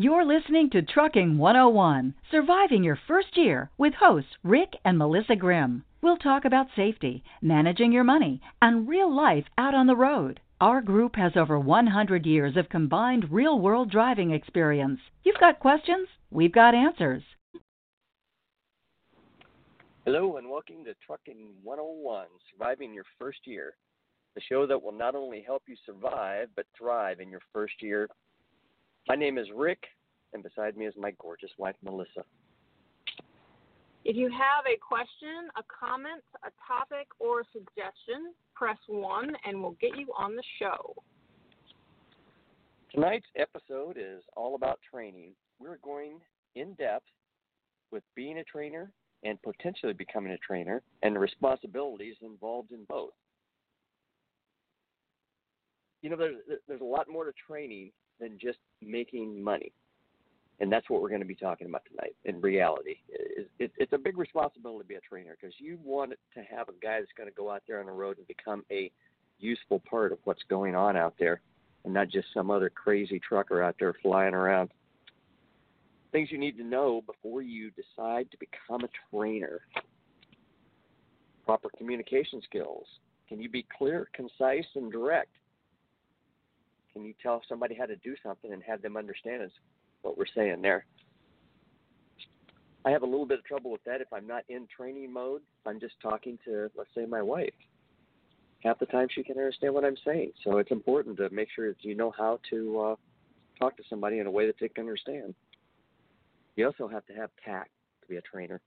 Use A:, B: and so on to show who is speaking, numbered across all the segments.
A: You're listening to Trucking 101 Surviving Your First Year with hosts Rick and Melissa Grimm. We'll talk about safety, managing your money, and real life out on the road. Our group has over 100 years of combined real world driving experience. You've got questions, we've got answers.
B: Hello, and welcome to Trucking 101 Surviving Your First Year, the show that will not only help you survive, but thrive in your first year. My name is Rick, and beside me is my gorgeous wife, Melissa.
C: If you have a question, a comment, a topic, or a suggestion, press 1 and we'll get you on the show.
B: Tonight's episode is all about training. We're going in depth with being a trainer and potentially becoming a trainer and the responsibilities involved in both. You know, there's there's a lot more to training than just making money, and that's what we're going to be talking about tonight. In reality, it, it, it's a big responsibility to be a trainer because you want to have a guy that's going to go out there on the road and become a useful part of what's going on out there, and not just some other crazy trucker out there flying around things you need to know before you decide to become a trainer. Proper communication skills. Can you be clear, concise, and direct? Can you tell somebody how to do something and have them understand is what we're saying there? I have a little bit of trouble with that if I'm not in training mode. I'm just talking to, let's say, my wife. Half the time she can understand what I'm saying. So it's important to make sure that you know how to uh, talk to somebody in a way that they can understand. You also have to have tact to be a trainer.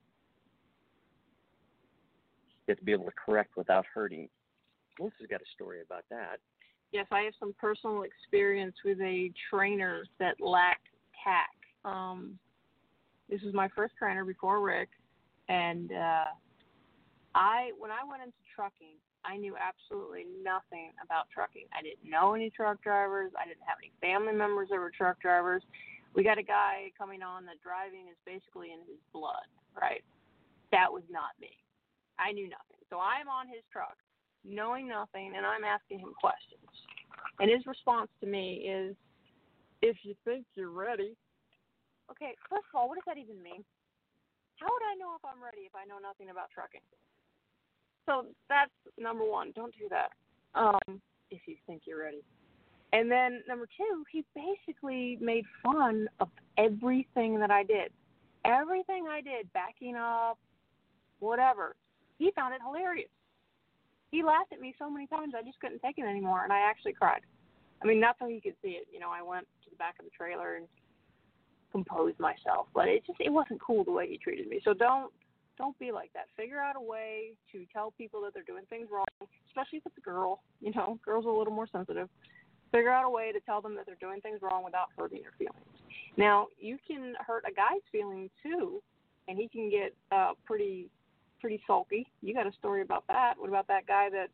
B: You have to be able to correct without hurting. Melissa's got a story about that.
C: Yes, I have some personal experience with a trainer that lacked tact. Um, this was my first trainer before Rick, and uh, I when I went into trucking, I knew absolutely nothing about trucking. I didn't know any truck drivers. I didn't have any family members that were truck drivers we got a guy coming on that driving is basically in his blood, right? That was not me. I knew nothing. So I'm on his truck, knowing nothing, and I'm asking him questions. And his response to me is, if you think you're ready. Okay, first of all, what does that even mean? How would I know if I'm ready if I know nothing about trucking? So that's number one. Don't do that. Um, if you think you're ready. And then number two, he basically made fun of everything that I did. Everything I did, backing up, whatever. He found it hilarious. He laughed at me so many times I just couldn't take it anymore and I actually cried. I mean, not so he could see it. You know, I went to the back of the trailer and composed myself, but it just it wasn't cool the way he treated me. So don't don't be like that. Figure out a way to tell people that they're doing things wrong, especially if it's a girl. You know, girls are a little more sensitive figure out a way to tell them that they're doing things wrong without hurting their feelings. Now, you can hurt a guy's feelings too, and he can get uh, pretty pretty sulky. You got a story about that? What about that guy that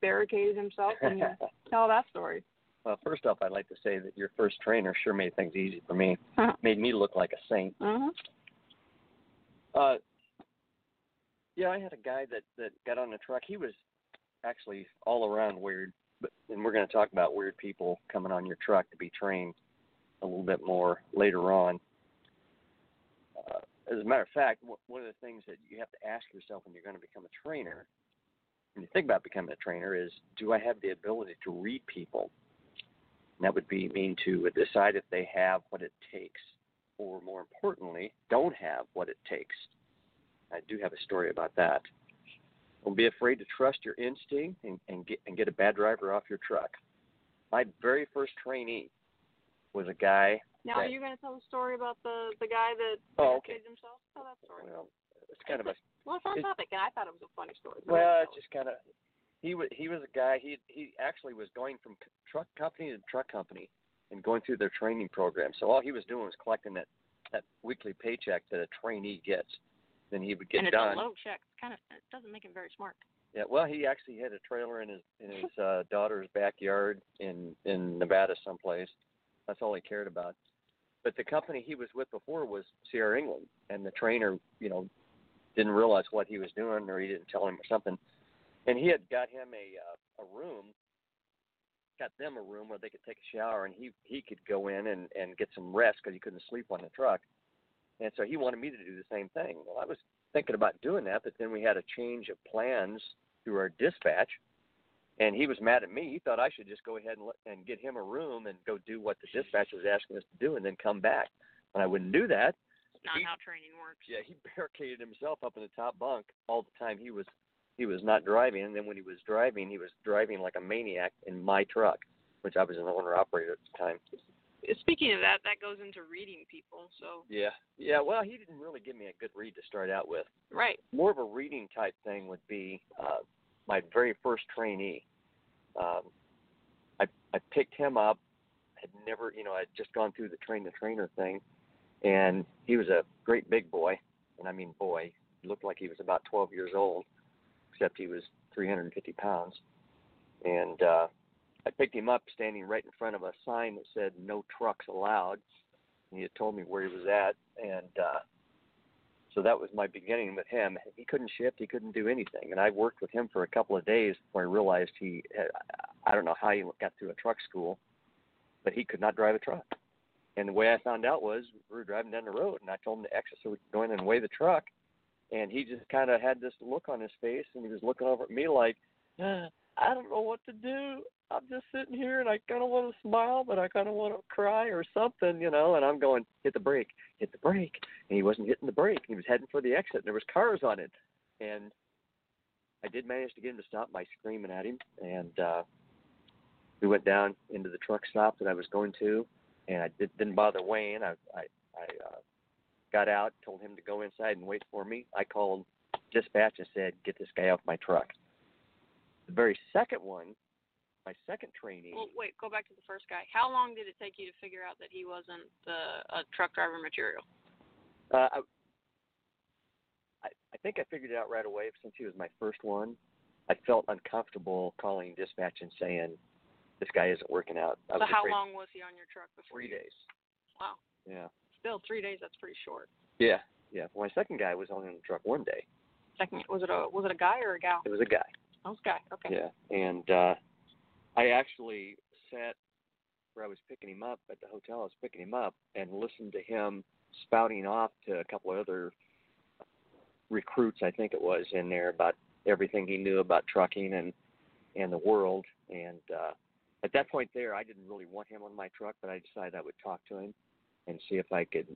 C: barricaded himself? And tell that story.
B: Well, first off, I'd like to say that your first trainer sure made things easy for me. made me look like a saint.
C: Uh-huh.
B: Uh, yeah, I had a guy that that got on the truck. He was actually all around weird but and we're going to talk about weird people coming on your truck to be trained a little bit more later on. As a matter of fact, one of the things that you have to ask yourself when you're going to become a trainer, when you think about becoming a trainer, is do I have the ability to read people? And that would be mean to decide if they have what it takes, or more importantly, don't have what it takes. I do have a story about that. Don't be afraid to trust your instinct and, and get and get a bad driver off your truck. My very first trainee was a guy.
C: Now,
B: that,
C: are you going to tell the story about the the guy that
B: oh, okay.
C: himself? Tell that story.
B: Well, it's kind of a.
C: Well, it's on topic, and I thought it was a funny story.
B: Well, it's just kind of. He was he was a guy. He he actually was going from truck company to truck company, and going through their training program. So all he was doing was collecting that that weekly paycheck that a trainee gets then he would get
C: and it's
B: done.
C: a low check. It's Kind of it doesn't make him very smart.
B: Yeah, well, he actually had a trailer in his in his uh, daughter's backyard in in Nevada someplace. That's all he cared about. But the company he was with before was C.R. England, and the trainer, you know, didn't realize what he was doing, or he didn't tell him or something. And he had got him a uh, a room got them a room where they could take a shower and he he could go in and and get some rest because he couldn't sleep on the truck. And so he wanted me to do the same thing. Well, I was thinking about doing that, but then we had a change of plans through our dispatch, and he was mad at me. He thought I should just go ahead and let, and get him a room and go do what the dispatch was asking us to do, and then come back. And I wouldn't do that.
C: Not
B: he,
C: how training works.
B: Yeah, he barricaded himself up in the top bunk all the time he was he was not driving, and then when he was driving, he was driving like a maniac in my truck, which I was an owner operator at the time.
C: Speaking of that, that goes into reading people. So
B: Yeah, yeah. Well, he didn't really give me a good read to start out with.
C: right,
B: More of a reading type thing would be uh, my very first trainee. Um, I I picked him up. Had never, you know, I'd just gone through the train the trainer thing, and he was a great big boy, and I mean boy. He looked like he was about 12 years old, except he was 350 pounds. And uh, I picked him up standing right in front of a sign that said "No trucks allowed." He had told me where he was at, and uh, so that was my beginning with him. He couldn't shift, he couldn't do anything, and I worked with him for a couple of days before I realized he. I don't know how he got through a truck school, but he could not drive a truck. And the way I found out was we were driving down the road, and I told him to exit so we could go in and weigh the truck, and he just kind of had this look on his face, and he was looking over at me like, ah, I don't know what to do. I'm just sitting here and I kind of want to smile, but I kind of want to cry or something, you know. And I'm going, hit the brake, hit the brake, and he wasn't hitting the brake. He was heading for the exit, and there was cars on it. And I did manage to get him to stop by screaming at him, and uh, we went down into the truck stop that I was going to, and I did, didn't bother weighing. I I, I uh, got out, told him to go inside and wait for me. I called dispatch and said, get this guy off my truck. The very second one, my second trainee.
C: well, wait, go back to the first guy. How long did it take you to figure out that he wasn't the a truck driver material?
B: Uh, I, I I think I figured it out right away since he was my first one. I felt uncomfortable calling dispatch and saying this guy isn't working out. I
C: So how
B: afraid-
C: long was he on your truck before?
B: Three
C: you-
B: days.
C: Wow,
B: Yeah.
C: still three days. That's pretty short.
B: Yeah. Yeah. Well, my second guy was only on the truck one day.
C: Second, was it a was it a guy or a gal?
B: It was a guy.
C: Oh, a guy. Okay.
B: Yeah. And uh I actually sat where I was picking him up at the hotel I was picking him up and listened to him spouting off to a couple of other recruits I think it was in there about everything he knew about trucking and and the world and uh at that point there I didn't really want him on my truck but I decided I would talk to him and see if I could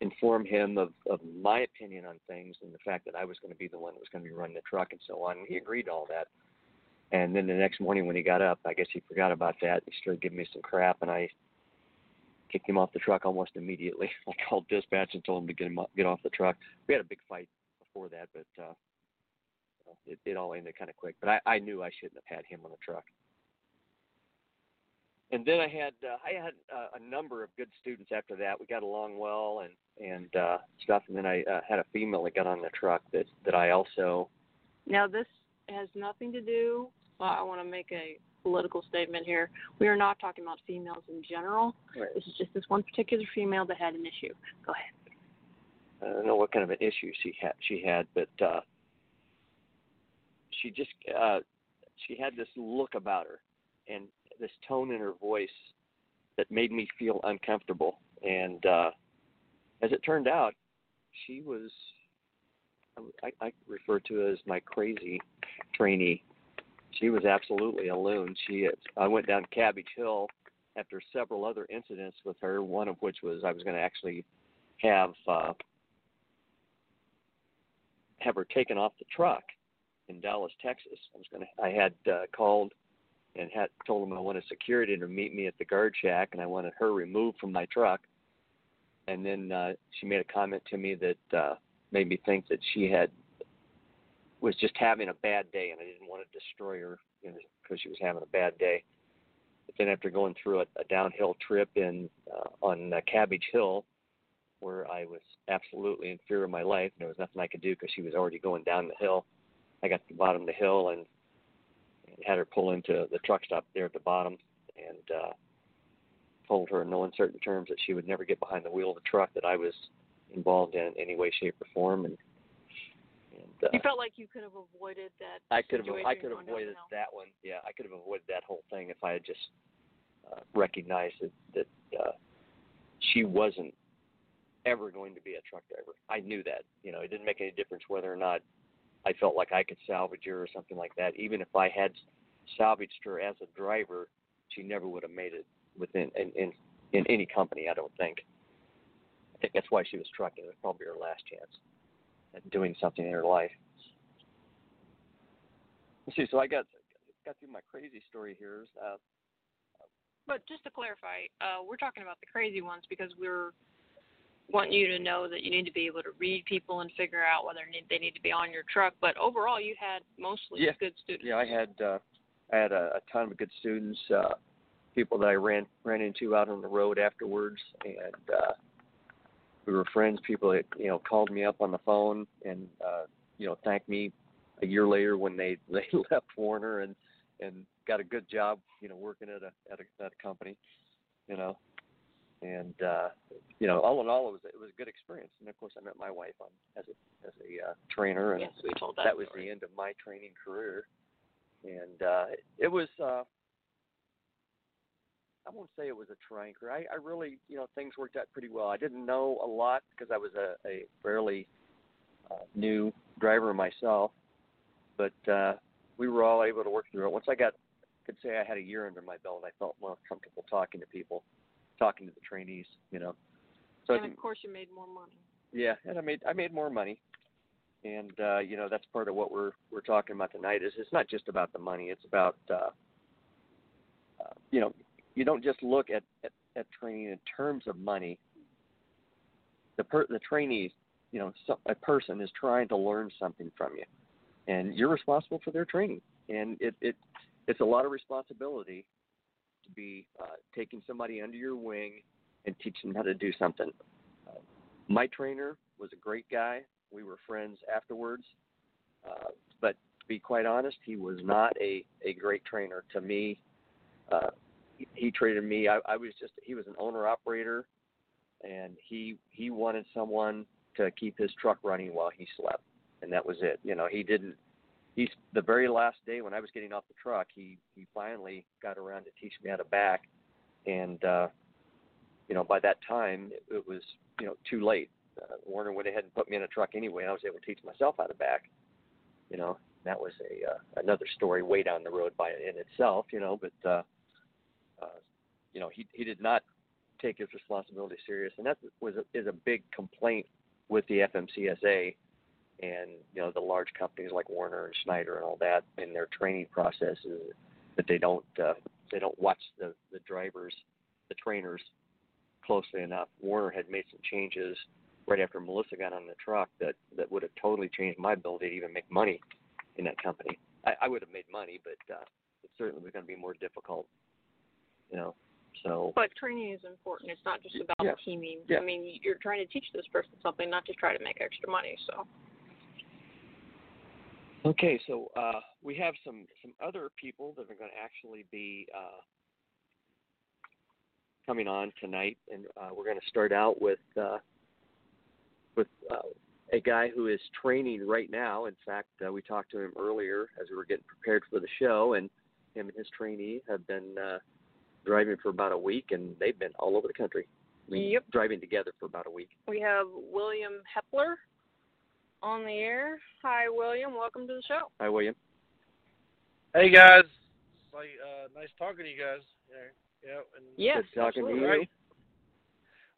B: inform him of, of my opinion on things and the fact that I was going to be the one that was going to be running the truck and so on. He agreed to all that. And then the next morning when he got up, I guess he forgot about that. He started giving me some crap, and I kicked him off the truck almost immediately. I called dispatch and told him to get him up, get off the truck. We had a big fight before that, but uh, it, it all ended kind of quick. But I, I knew I shouldn't have had him on the truck. And then I had uh, I had uh, a number of good students after that. We got along well and and uh, stuff. And then I uh, had a female that got on the truck that that I also
C: Now this has nothing to do. Well, I want to make a political statement here. We are not talking about females in general. This is just this one particular female that had an issue. Go ahead.
B: I don't know what kind of an issue she had she had, but uh she just uh she had this look about her and this tone in her voice that made me feel uncomfortable and uh as it turned out she was I, I refer to as my crazy trainee. She was absolutely a loon. She I went down Cabbage Hill after several other incidents with her, one of which was I was going to actually have uh, have her taken off the truck in Dallas, Texas. I was going to. I had uh, called and had told them I wanted security to meet me at the guard shack, and I wanted her removed from my truck. And then uh, she made a comment to me that uh, made me think that she had was just having a bad day, and I didn't want to destroy her you know, because she was having a bad day. But then after going through a, a downhill trip in uh, on uh, Cabbage Hill, where I was absolutely in fear of my life, and there was nothing I could do because she was already going down the hill. I got to the bottom of the hill and had her pull into the truck stop there at the bottom, and uh, told her in no uncertain terms that she would never get behind the wheel of the truck that I was involved in, in any way, shape, or form. And and uh,
C: You felt like you could have avoided that.
B: I could have I could have
C: going down the
B: avoided that one. Yeah, I could have avoided that whole thing if I had just uh, recognized that that uh, she wasn't ever going to be a truck driver. I knew that. You know, it didn't make any difference whether or not I felt like I could salvage her or something like that. Even if I had salvaged her as a driver, she never would have made it within in in, in any company. I don't think. I think that's why she was trucking. It was probably her last chance at doing something in her life. Let's see, so I got got through my crazy story here. Uh,
C: But just to clarify, uh, we're talking about the crazy ones because we're wanting you to know that you need to be able to read people and figure out whether need- they need to be on your truck. But overall, you had mostly
B: Yeah.
C: good students.
B: yeah, I had uh, I had a, a ton of good students, uh, people that I ran ran into out on the road afterwards, and uh, we were friends. People that you know called me up on the phone and uh, you know thanked me a year later when they they left Werner and and got a good job, you know, working at a at a, at a company, you know, and uh, you know, all in all, it was it was a good experience. And of course, I met my wife on as a as a uh, trainer, and
C: Yes, we told that.
B: that was
C: story.
B: the end of my training career and uh it was uh I won't say it was a trying career. I, I really, you know, things worked out pretty well. I didn't know a lot because I was a, a fairly uh, new driver myself, but uh, we were all able to work through it. Once I got, could say I had a year under my belt, I felt more comfortable talking to people, talking to the trainees, you know. So
C: and of course, you made more money.
B: yeah, and I made I made more money, and uh, you know that's part of what we're we're talking about tonight. Is it's not just about the money. It's about uh, uh, you know you don't just look at, at at training in terms of money. The per the trainee, you know, so, a person is trying to learn something from you, and you're responsible for their training, and it it it's a lot of responsibility to be uh, taking somebody under your wing and teaching them how to do something my trainer was a great guy. We were friends afterwards. Uh, but to be quite honest, he was not a, a great trainer to me. Uh, he, he treated me. I, I was just. He was an owner operator, and he he wanted someone to keep his truck running while he slept, and that was it. You know, he didn't. He's the very last day when I was getting off the truck. He he finally got around to teach me how to back, and uh, you know by that time it, it was you know too late. Uh, Werner went ahead and put me in a truck anyway, and I was able to teach myself how to back. You know, that was a uh, another story way down the road by in itself. You know, but uh, uh, you know he he did not take his responsibility serious, and that was a, is a big complaint with the FMCSA and you know the large companies like Werner and Schneider and all that in their training processes that they don't uh, they don't watch the the drivers, the trainers closely enough. Werner had made some changes right after Melissa got on the truck that that would have totally changed my ability to even make money in that company. I, I would have made money, but uh, it certainly was going to be more difficult. You know, so
C: But training is important. It's not just about
B: Yeah.
C: teaming.
B: Yeah.
C: I mean, you're trying to teach this person something, not just try to make extra money. So.
B: Okay, so uh, we have some some other people that are going to actually be uh, coming on tonight, and uh, we're going to start out with uh, with uh, a guy who is training right now. In fact, uh, we talked to him earlier as we were getting prepared for the show, and him and his trainee have been uh, driving for about a week, and they've been all over the country.
C: Yep.
B: driving together for about a week.
C: We have William Hepler on the air. Hi, William. Welcome to the show.
B: Hi, William.
D: Hey guys, like uh, nice talking to you guys. Yeah, yeah. And
C: Yes,
B: Good talking to you.
D: Right.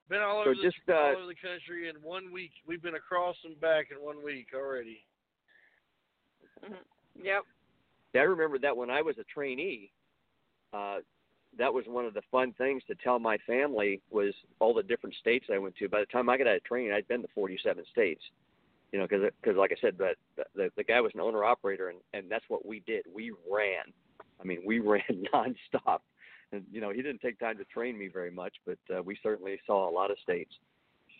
D: Been all
B: So
D: over the
B: just, uh,
D: all over the country in one week. We've been across and back in one week already.
C: Yep.
B: Yeah, I remember that when I was a trainee, uh, that was one of the fun things to tell my family was all the different states I went to. By the time I got out of training, I'd been to 47 states. You know, because because like I said, but the the guy was an owner operator, and and that's what we did. We ran. I mean, we ran nonstop. And you know, he didn't take time to train me very much, but uh, we certainly saw a lot of states.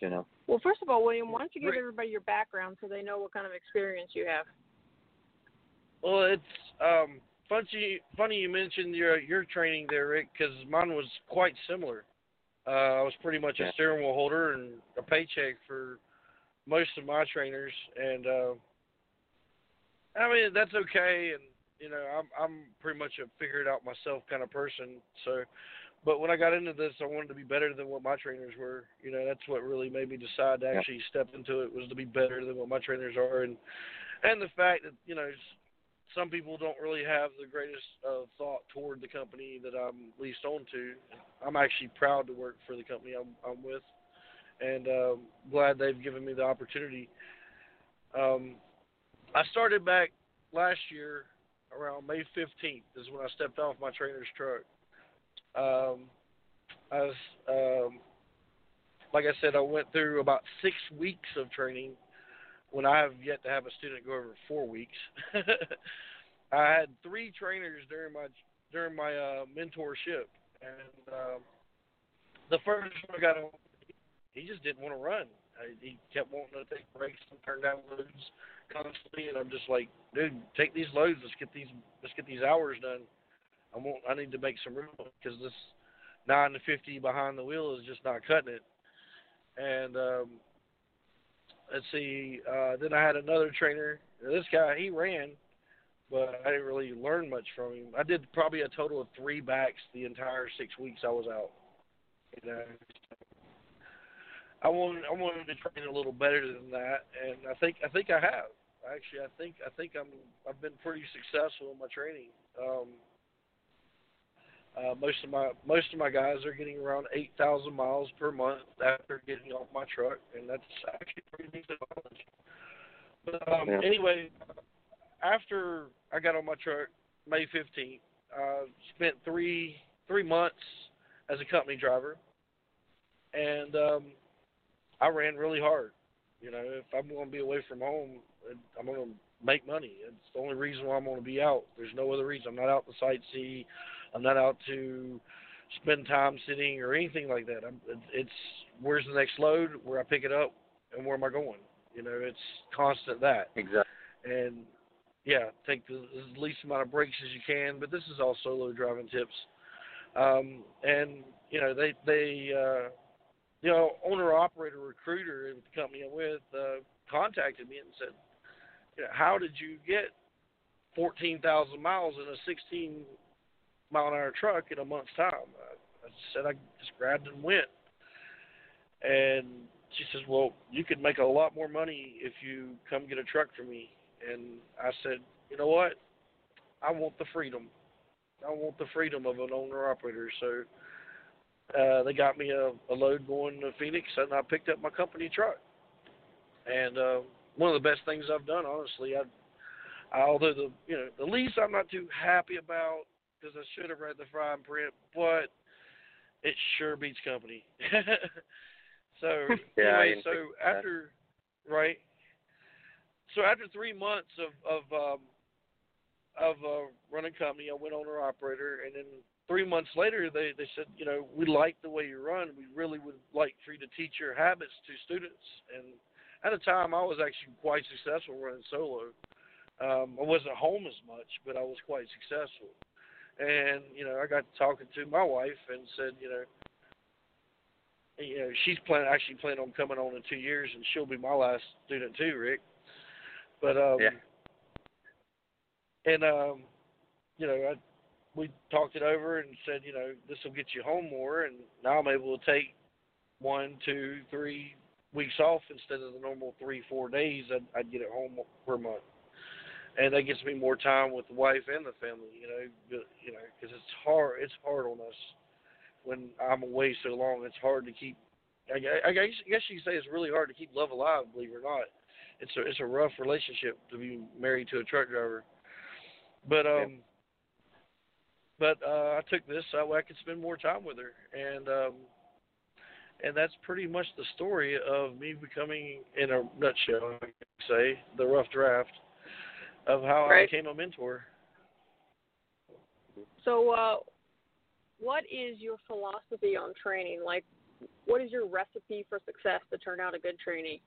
B: You know.
C: Well, first of all, William, why don't you give
D: Great.
C: everybody your background so they know what kind of experience you have?
D: Well, it's um, funny funny you mentioned your your training there, Rick, because mine was quite similar. Uh, I was pretty much
B: Yeah.
D: a steering wheel holder and a paycheck for most of my trainers, and uh, I mean, that's okay, and you know, I'm I'm pretty much a figure it out myself kind of person. So, but when I got into this, I wanted to be better than what my trainers were. You know, that's what really made me decide to actually step into it was to be better than what my trainers are, and and the fact that you know some people don't really have the greatest uh, thought toward the company that I'm leased on to. I'm actually proud to work for the company I'm, I'm with, and um, glad they've given me the opportunity. Um, I started back last year around May 15th is when I stepped off my trainer's truck. Um, I was, um, like I said, I went through about six weeks of training when I have yet to have a student go over four weeks. I had three trainers during my during my uh, mentorship, and uh, the first one I got he just didn't want to run. He kept wanting to take breaks and turn down loads constantly, and I'm just like, dude, take these loads. Let's get these let's get these hours done. I want I need to make some room because this nine to fifty behind the wheel is just not cutting it. And um, let's see, uh, then I had another trainer. This guy he ran, but I didn't really learn much from him. I did probably a total of three backs the entire six weeks I was out. You know, I wanted I wanted to train a little better than that, and I think I think I have. Actually, I think I think I'm I've been pretty successful in my training. Um, uh, most of my most of my guys are getting around eight thousand miles per month after getting off my truck, and that's actually pretty decent mileage. But um, yeah. anyway, after I got on my truck May fifteenth, I spent three three months as a company driver, and um, I ran really hard. You know, if I'm going to be away from home, I'm going to make money. It's the only reason why I'm going to be out. There's no other reason. I'm not out to sightsee. I'm not out to spend time sitting or anything like that. I'm, it's where's the next load, where I pick it up, and where am I going? You know, it's constant that.
B: Exactly.
D: And yeah, take the, the least amount of breaks as you can. But this is all solo driving tips. Um, and you know, they they uh, you know, owner operator recruiter with the company I'm with uh, contacted me and said, you know, how did you get 14,000 miles in a 16 mile an hour truck in a month's time? I, I said I just grabbed and went. And she says, well, you could make a lot more money if you come get a truck for me. And I said, you know what? I want the freedom. I want the freedom of an owner operator. So uh, they got me a, a load going to Phoenix, and I picked up my company truck. And uh, one of the best things I've done, honestly. I, I although the you know the lease I'm not too happy about because I should have read the fine print, but it sure beats company. so
B: yeah,
D: anyway, so after right, so after three months of of um, of uh, running company, I went owner operator, and then three months later, they they said, you know, we like the way you run. We really would like for you to teach your habits to students. And at the time, I was actually quite successful running solo. Um, I wasn't home as much, but I was quite successful. And you know, I got talking to my wife and said, you know, you know, she's planning actually planning on coming on in two years, and she'll be my last student too, Rick. But um,
B: yeah.
D: And um, you know, I we talked it over and said, you know, this will get you home more, and now I'm able to take one, two, three weeks off instead of the normal three, four days. I'd, I'd get it home per month, and that gives me more time with the wife and the family. You know, you know, because it's hard. It's hard on us when I'm away so long. It's hard to keep. I, I guess, I guess you could say it's really hard to keep love alive. Believe it or not, it's a it's a rough relationship to be married to a truck driver. But um. But uh, I took this so I could spend more time with her, and um, and that's pretty much the story of me becoming, in a nutshell, I say, the rough draft of how
C: right.
D: I became a mentor.
C: So, uh, what is your philosophy on training? Like, what is your recipe for success to turn out a good trainee?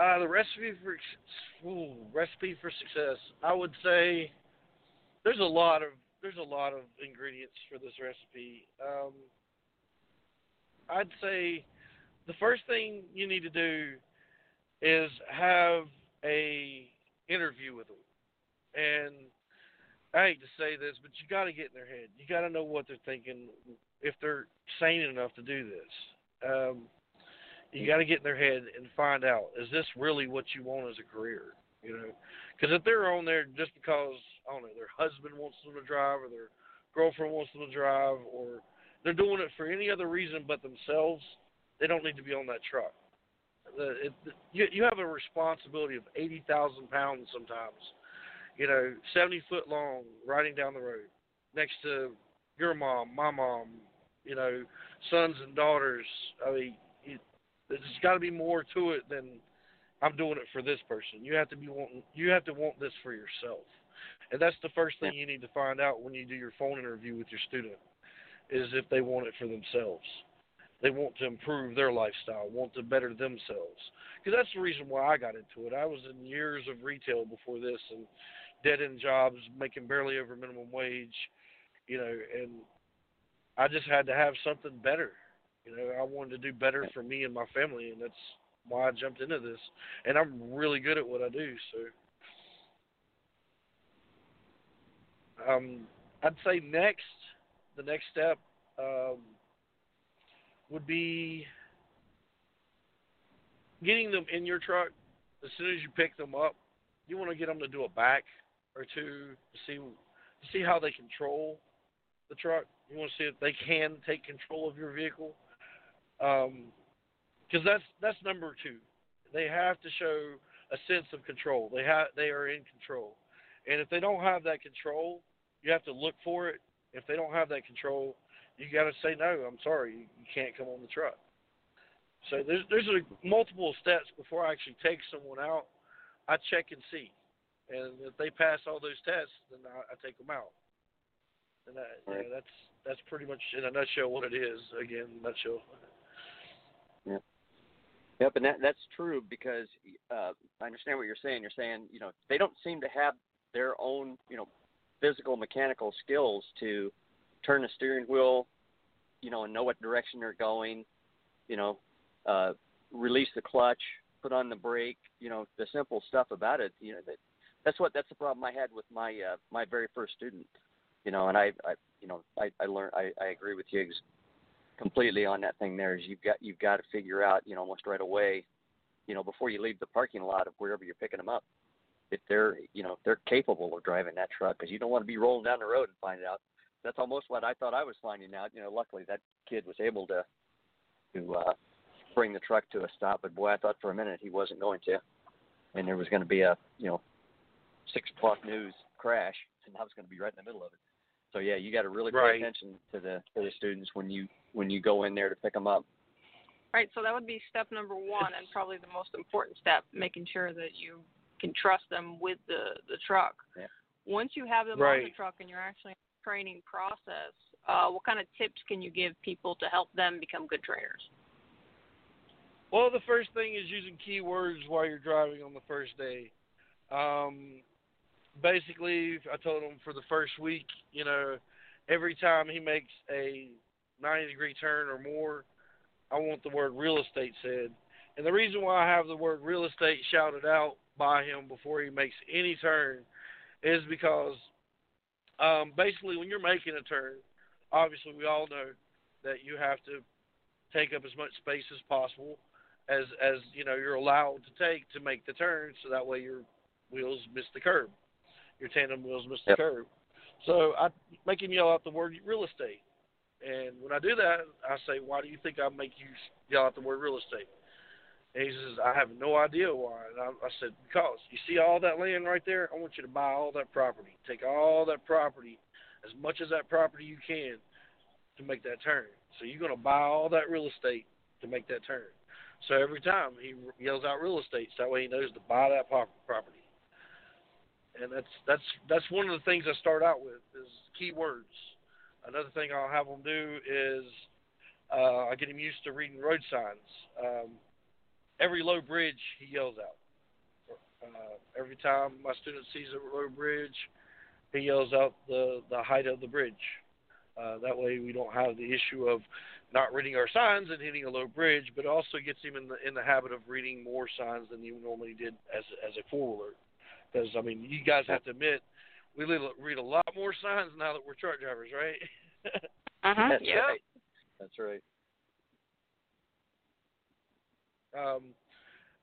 D: Uh, the recipe for ooh, recipe for success, I would say there's a lot of there's a lot of ingredients for this recipe. Um, I'd say the first thing you need to do is have a interview with them. And I hate to say this, but you got to get in their head. You got to know what they're thinking if they're sane enough to do this. Um, you got to get in their head and find out is this really what you want as a career? You know, because if they're on there just because I don't know their husband wants them to drive or their girlfriend wants them to drive or they're doing it for any other reason but themselves, they don't need to be on that truck. The, it, you, you have a responsibility of eighty thousand pounds sometimes. You know, seventy foot long, riding down the road next to your mom, my mom. You know, sons and daughters. I mean, there's got to be more to it than I'm doing it for this person. You have to be wanting. You have to want this for yourself, and that's the first thing you need to find out when you do your phone interview with your student, is if they want it for themselves. They want to improve their lifestyle, want to better themselves. Because that's the reason why I got into it. I was in years of retail before this and dead end jobs, making barely over minimum wage, you know, and I just had to have something better. You know, I wanted to do better for me and my family, and that's why I jumped into this. And I'm really good at what I do, so. Um, I'd say next, the next step, um, would be getting them in your truck as soon as you pick them up. You want to get them to do a back or two to see to see how they control the truck. You want to see if they can take control of your vehicle, because um, that's that's number two. They have to show a sense of control. They have they are in control, and if they don't have that control, you have to look for it. If they don't have that control, you got to say no. I'm sorry, you, you can't come on the truck. So there's there's a, multiple steps before I actually take someone out. I check and see, and if they pass all those tests, then I, I take them out. And that, right. you know, that's that's pretty much in a nutshell what it is. Again, nutshell.
B: Yeah. Yep, and that that's true because uh, I understand what you're saying. You're saying you know they don't seem to have their own you know physical mechanical skills to turn the steering wheel, you know, and know what direction they're going, you know, uh, release the clutch, put on the brake, you know, the simple stuff about it, you know, that, that's what that's the problem I had with my uh, my very first student, you know, and I, I you know, I I learned I, I agree with you completely on that thing. There is you've got you've got to figure out, you know, almost right away, you know, before you leave the parking lot of wherever you're picking them up, if they're you know if they're capable of driving that truck, because you don't want to be rolling down the road and find out that's almost what I thought I was finding out. You know, luckily that kid was able to to uh, bring the truck to a stop. But boy, I thought for a minute he wasn't going to, and there was going to be a you know six o'clock news crash, and I was going to be right in the middle of it. So yeah, you got to really pay
D: right.
B: attention to the to the students when you when you go in there to pick them up.
C: Right. So that would be step number one, and probably the most important step, making sure that you can trust them with the the truck.
B: Yeah.
C: Once you have them
D: right.
C: on the truck and you're actually training process, uh, what kind of tips can you give people to help them become good trainers?
D: Well, the first thing is using keywords while you're driving on the first day. Um, basically, I told him for the first week, you know, every time he makes a 90 degree turn or more, I want the word real estate said. And the reason why I have the word real estate shouted out by him before he makes any turn is because um, basically, when you're making a turn, obviously we all know that you have to take up as much space as possible as as you know you're allowed to take to make the turn, so that way your wheels miss the curb, your tandem wheels miss the
B: yep.
D: curb. So I make him yell out the word real estate, and when I do that, I say, "Why do you think I make you yell out the word real estate?" And he says, I have no idea why. And I, I said, because you see all that land right there? I want you to buy all that property. Take all that property, as much as that property you can, to make that turn. So you're going to buy all that real estate to make that turn. So every time he yells out real estate, so that way he knows to buy that property. And that's that's that's one of the things I start out with is keywords. Another thing I'll have them do is uh, I get him used to reading road signs. Um, every low bridge he yells out. Uh, every time my student sees a low bridge, he yells out the the height of the bridge. Uh, that way we don't have the issue of not reading our signs and hitting a low bridge, but also gets him in the in the habit of reading more signs than he normally did as as a four wheeler. Because I mean, you guys have to admit, we read a lot more signs now that we're truck drivers, right?
C: uh-huh.
B: That's
C: yeah.
B: right. That's right.
D: Um,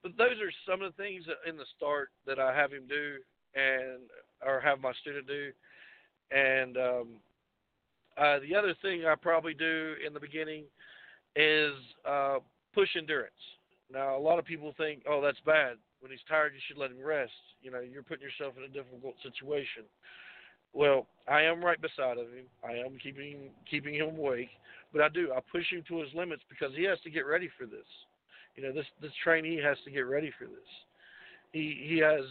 D: but those are some of the things in the start that I have him do, and or have my student do, and um, uh, the other thing I probably do in the beginning is uh, push endurance. Now, a lot of people think, oh, that's bad. When he's tired, you should let him rest. You know, you're putting yourself in a difficult situation. Well, I am right beside of him. I am keeping keeping him awake, but I do. I push him to his limits because he has to get ready for this. You know, this this trainee has to get ready for this. He he has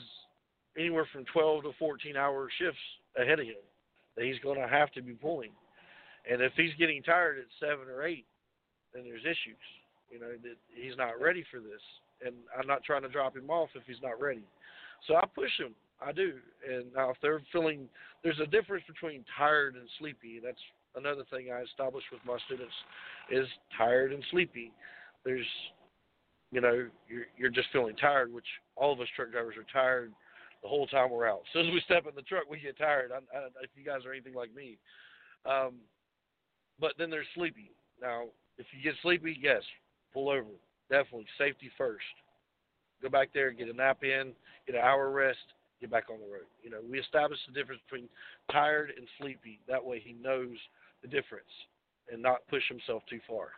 D: anywhere from 12 to 14 hour shifts ahead of him that he's going to have to be pulling. And if he's getting tired at seven or eight, then there's issues. You know that he's not ready for this, and I'm not trying to drop him off if he's not ready. So I push him. I do. And now if they're feeling, there's a difference between tired and sleepy. That's another thing I establish with my students is tired and sleepy. There's, you know, you're you're just feeling tired, which all of us truck drivers are tired the whole time we're out. As soon as we step in the truck, we get tired. I, I, if you guys are anything like me, um, but then there's sleepy. Now, if you get sleepy, yes, pull over. Definitely safety first. Go back there, get a nap in, get an hour rest, get back on the road. You know, we establish the difference between tired and sleepy. That way, he knows the difference and not push himself too far.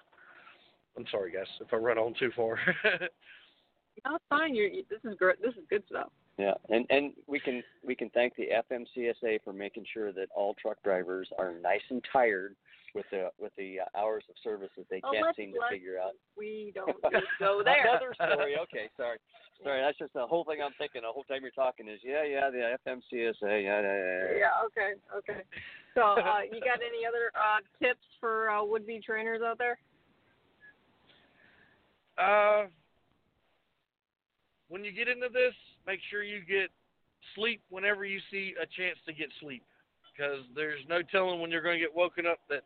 D: I'm sorry, guys, if I run on too far.
C: no, it's fine. You're, this is great. This is good stuff.
B: Yeah, and and we can we can thank the FMCSA for making sure that all truck drivers are nice and tired with the with the uh, hours of service that they
C: oh,
B: can't
C: let's,
B: seem to figure out.
C: We don't go there.
B: Another story. Okay, sorry, sorry. That's just the whole thing I'm thinking. The whole time you're talking is yeah, yeah, the FMCSA. Yeah, yeah, yeah.
C: Yeah. Okay. Okay. So, uh, you got any other uh, tips for uh, would-be trainers out there?
D: Uh, when you get into this, make sure you get sleep whenever you see a chance to get sleep, because there's no telling when you're going to get woken up that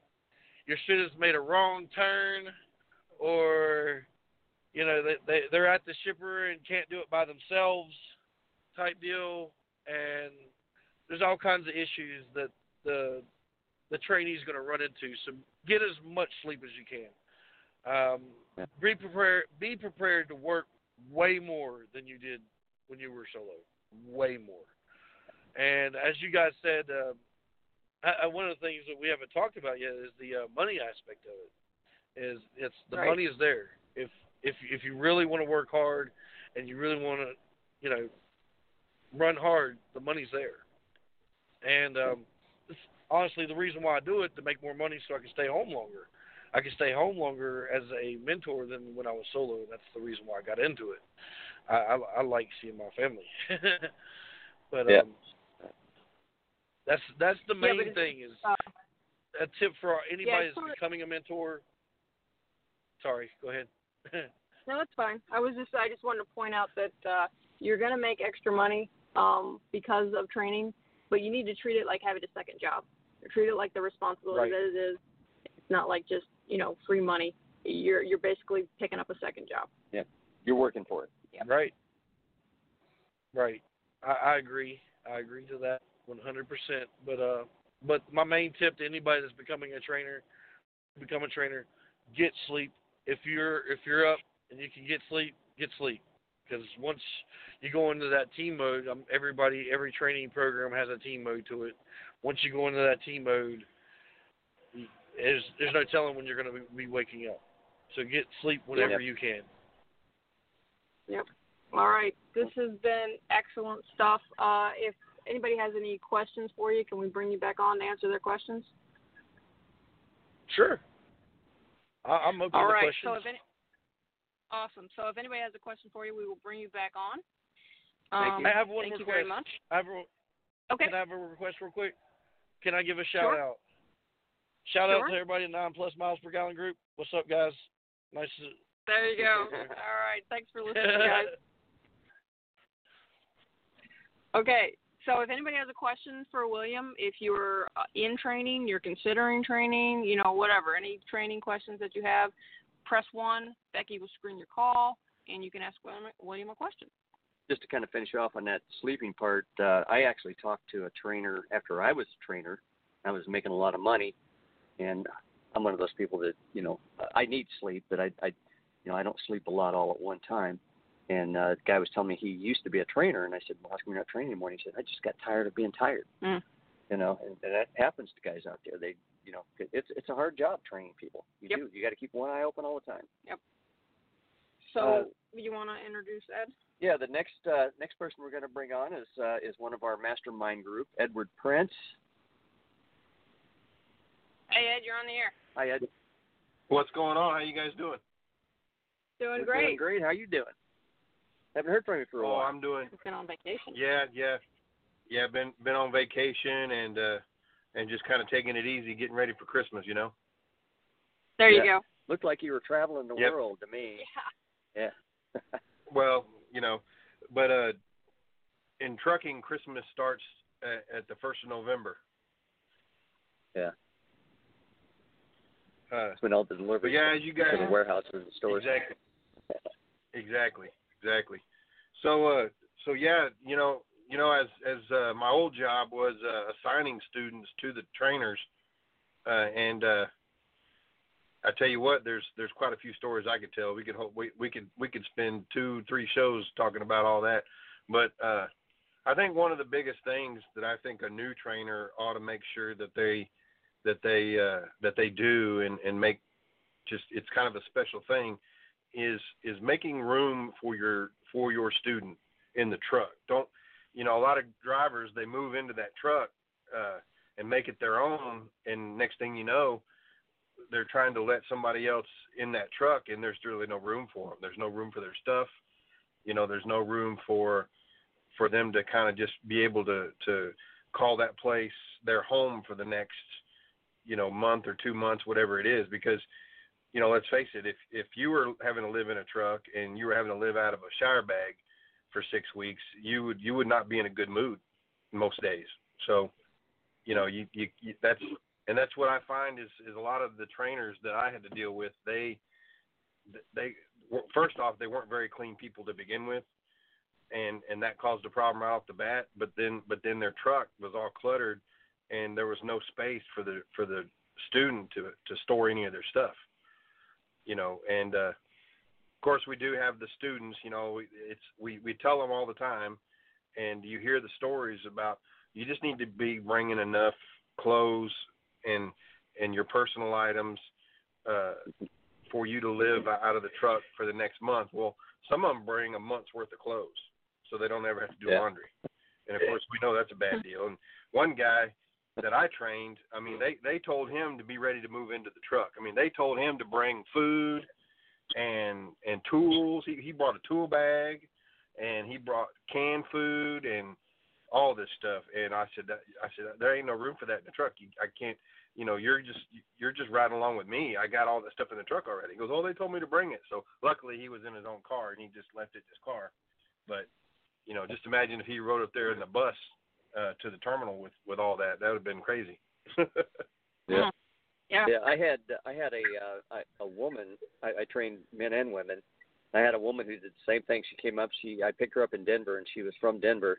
D: your students made a wrong turn, or you know they, they they're at the shipper and can't do it by themselves, type deal, and there's all kinds of issues that the the trainee's going to run into. So get as much sleep as you can. Um, be prepared. Be prepared to work way more than you did when you were solo, way more. And as you guys said, uh, I, I, one of the things that we haven't talked about yet is the uh, money aspect of it. Is it's the
C: right.
D: money is there. If if if you really want to work hard and you really want to, you know, run hard, the money's there. And um, honestly, the reason why I do it to make more money so I can stay home longer. I can stay home longer as a mentor than when I was solo. And that's the reason why I got into it. I I, I like seeing my family, but
B: yeah.
D: um, that's that's the main
C: yeah,
D: thing is
C: uh,
D: a tip for anybody
C: yeah,
D: that's becoming a mentor. Sorry, go ahead.
C: no, it's fine. I was just I just wanted to point out that uh, you're gonna make extra money um, because of training, but you need to treat it like having a second job. Treat it like the responsibility
D: right.
C: that it is. It's not like just you know free money. You're you're basically picking up a second job.
B: Yeah, you're working for it.
C: Yeah.
D: Right. Right. I, I agree. I agree to that 100%. But uh, but my main tip to anybody that's becoming a trainer, become a trainer, get sleep. If you're if you're up and you can get sleep, get sleep. Because once you go into that team mode, um, everybody, every training program has a team mode to it. Once you go into that team mode, there's there's no telling when you're going to be waking up. So get sleep whenever
B: yep.
D: you can.
C: Yep. All right. This has been excellent stuff. Uh, if anybody has any questions for you, can we bring you back on to answer their questions?
D: Sure. I, am open
C: All
D: to
C: right.
D: questions.
C: So if any, awesome. So if anybody has a question for you, we will bring you back on.
B: Thank
C: Um,
B: you.
D: I have one
C: thank
D: request.
C: you very much.
D: I have a,
C: Okay.
D: Can I have a request real quick? Can I give a shout
C: Sure.
D: out? Shout out to everybody in Nine Plus Miles Per Gallon group. What's up, guys? Nice to.
C: There you go. All right. Thanks for listening, guys. Okay. So if anybody has a question for William, if you're uh, in training, you're considering training, you know, whatever, any training questions that you have, press one. Becky will screen your call, and you can ask William, William a question.
B: Just to kind of finish off on that sleeping part, uh, I actually talked to a trainer after I was a trainer. I was making a lot of money, and I'm one of those people that you know I need sleep, but I, I you know I don't sleep a lot all at one time. And uh, the guy was telling me he used to be a trainer, and I said, "Well, how come you're not training anymore?" And he said, "I just got tired of being tired."
C: Mm.
B: You know, and, and that happens to guys out there. They, you know, it's it's a hard job training people. You
C: Yep.
B: do. You got to keep one eye open all the time. Yep.
C: So
B: Uh,
C: you want to introduce Ed?
B: Yeah, the next uh, next person we're going to bring on is uh, is one of our mastermind group, Edward Prince.
C: Hey Ed, you're on the air.
B: Hi, Ed.
E: What's going on? How you guys doing?
C: Doing
B: We're
C: great.
B: Doing great. How you doing? Haven't heard from you for a
E: Oh,
B: while.
E: I'm doing.
C: Been on vacation.
E: Yeah, yeah, yeah. Been been on vacation and uh and just kind of taking it easy, getting ready for Christmas. You know.
C: There you go.
B: Looked like you were traveling the
E: Yep.
B: world to me.
C: Yeah.
B: Yeah.
E: Well, you know, but uh, in trucking, Christmas starts at, at the first of November.
B: yeah.
E: Uh,
B: It's all the
E: but
B: deliveries
E: yeah, you guys
B: to the warehouses and stores.
E: Exactly. Exactly. Exactly. So uh so yeah, you know, you know as as uh, my old job was uh, assigning students to the trainers uh and uh I tell you what, there's there's quite a few stories I could tell. We could hope we we could we could spend two, three shows talking about all that. But uh I think one of the biggest things that I think a new trainer ought to make sure that they that they uh that they do and and make just it's kind of a special thing is is making room for your for your student in the truck. Don't you know a lot of drivers they move into that truck uh and make it their own and next thing you know they're trying to let somebody else in that truck and there's really no room for them. There's no room for their stuff. You know, there's no room for for them to kind of just be able to to call that place their home for the next you know month or two months whatever it is because you know let's face it if if you were having to live in a truck and you were having to live out of a shower bag for six weeks you would you would not be in a good mood most days. So you know you you, you that's and that's what i find is is a lot of the trainers that i had to deal with they they first off they weren't very clean people to begin with and and that caused a problem right off the bat but then but then their truck was all cluttered and there was no space for the for the student to to store any of their stuff you know and uh of course we do have the students you know it's we we tell them all the time and you hear the stories about you just need to be bringing enough clothes and and your personal items uh for you to live out of the truck for the next month. Well some of them bring a month's worth of clothes so they don't ever have to do
B: Yeah.
E: laundry. And of course we know that's a bad deal. And one guy that I trained, I mean, they they told him to be ready to move into the truck. I mean, they told him to bring food and and tools. He he brought a tool bag, and he brought canned food and all this stuff. And I said that I said there ain't no room for that in the truck. You, I can't. You know, you're just you're just riding along with me. I got all that stuff in the truck already. He goes, oh, they told me to bring it. So luckily he was in his own car and he just left it in his car. But you know, just imagine if he rode up there in the bus uh, to the terminal with with all that. That would have been crazy.
B: Yeah.
C: Yeah.
B: Yeah, I had I had a uh, I- a woman. I, I trained men and women. I had a woman who did the same thing. She came up. She I picked her up in Denver, and she was from Denver,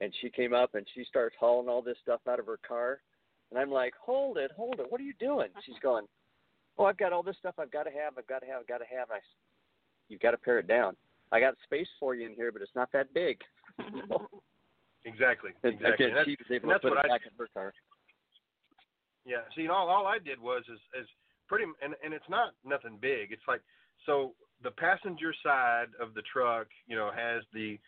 B: and she came up and she starts hauling all this stuff out of her car, and I'm like, hold it, hold it. What are you doing? She's going, oh, I've got all this stuff. I've got to have. I've got to have. I've got to have. I. you've got to pare it down. I got space for you in here, but it's not that big.
E: exactly. Exactly. And that's-
B: she was able
E: and that's what I-
B: back in her car.
E: Yeah. See, all all I did was is is pretty, and and it's not nothing big. It's like so the passenger side of the truck, you know, has the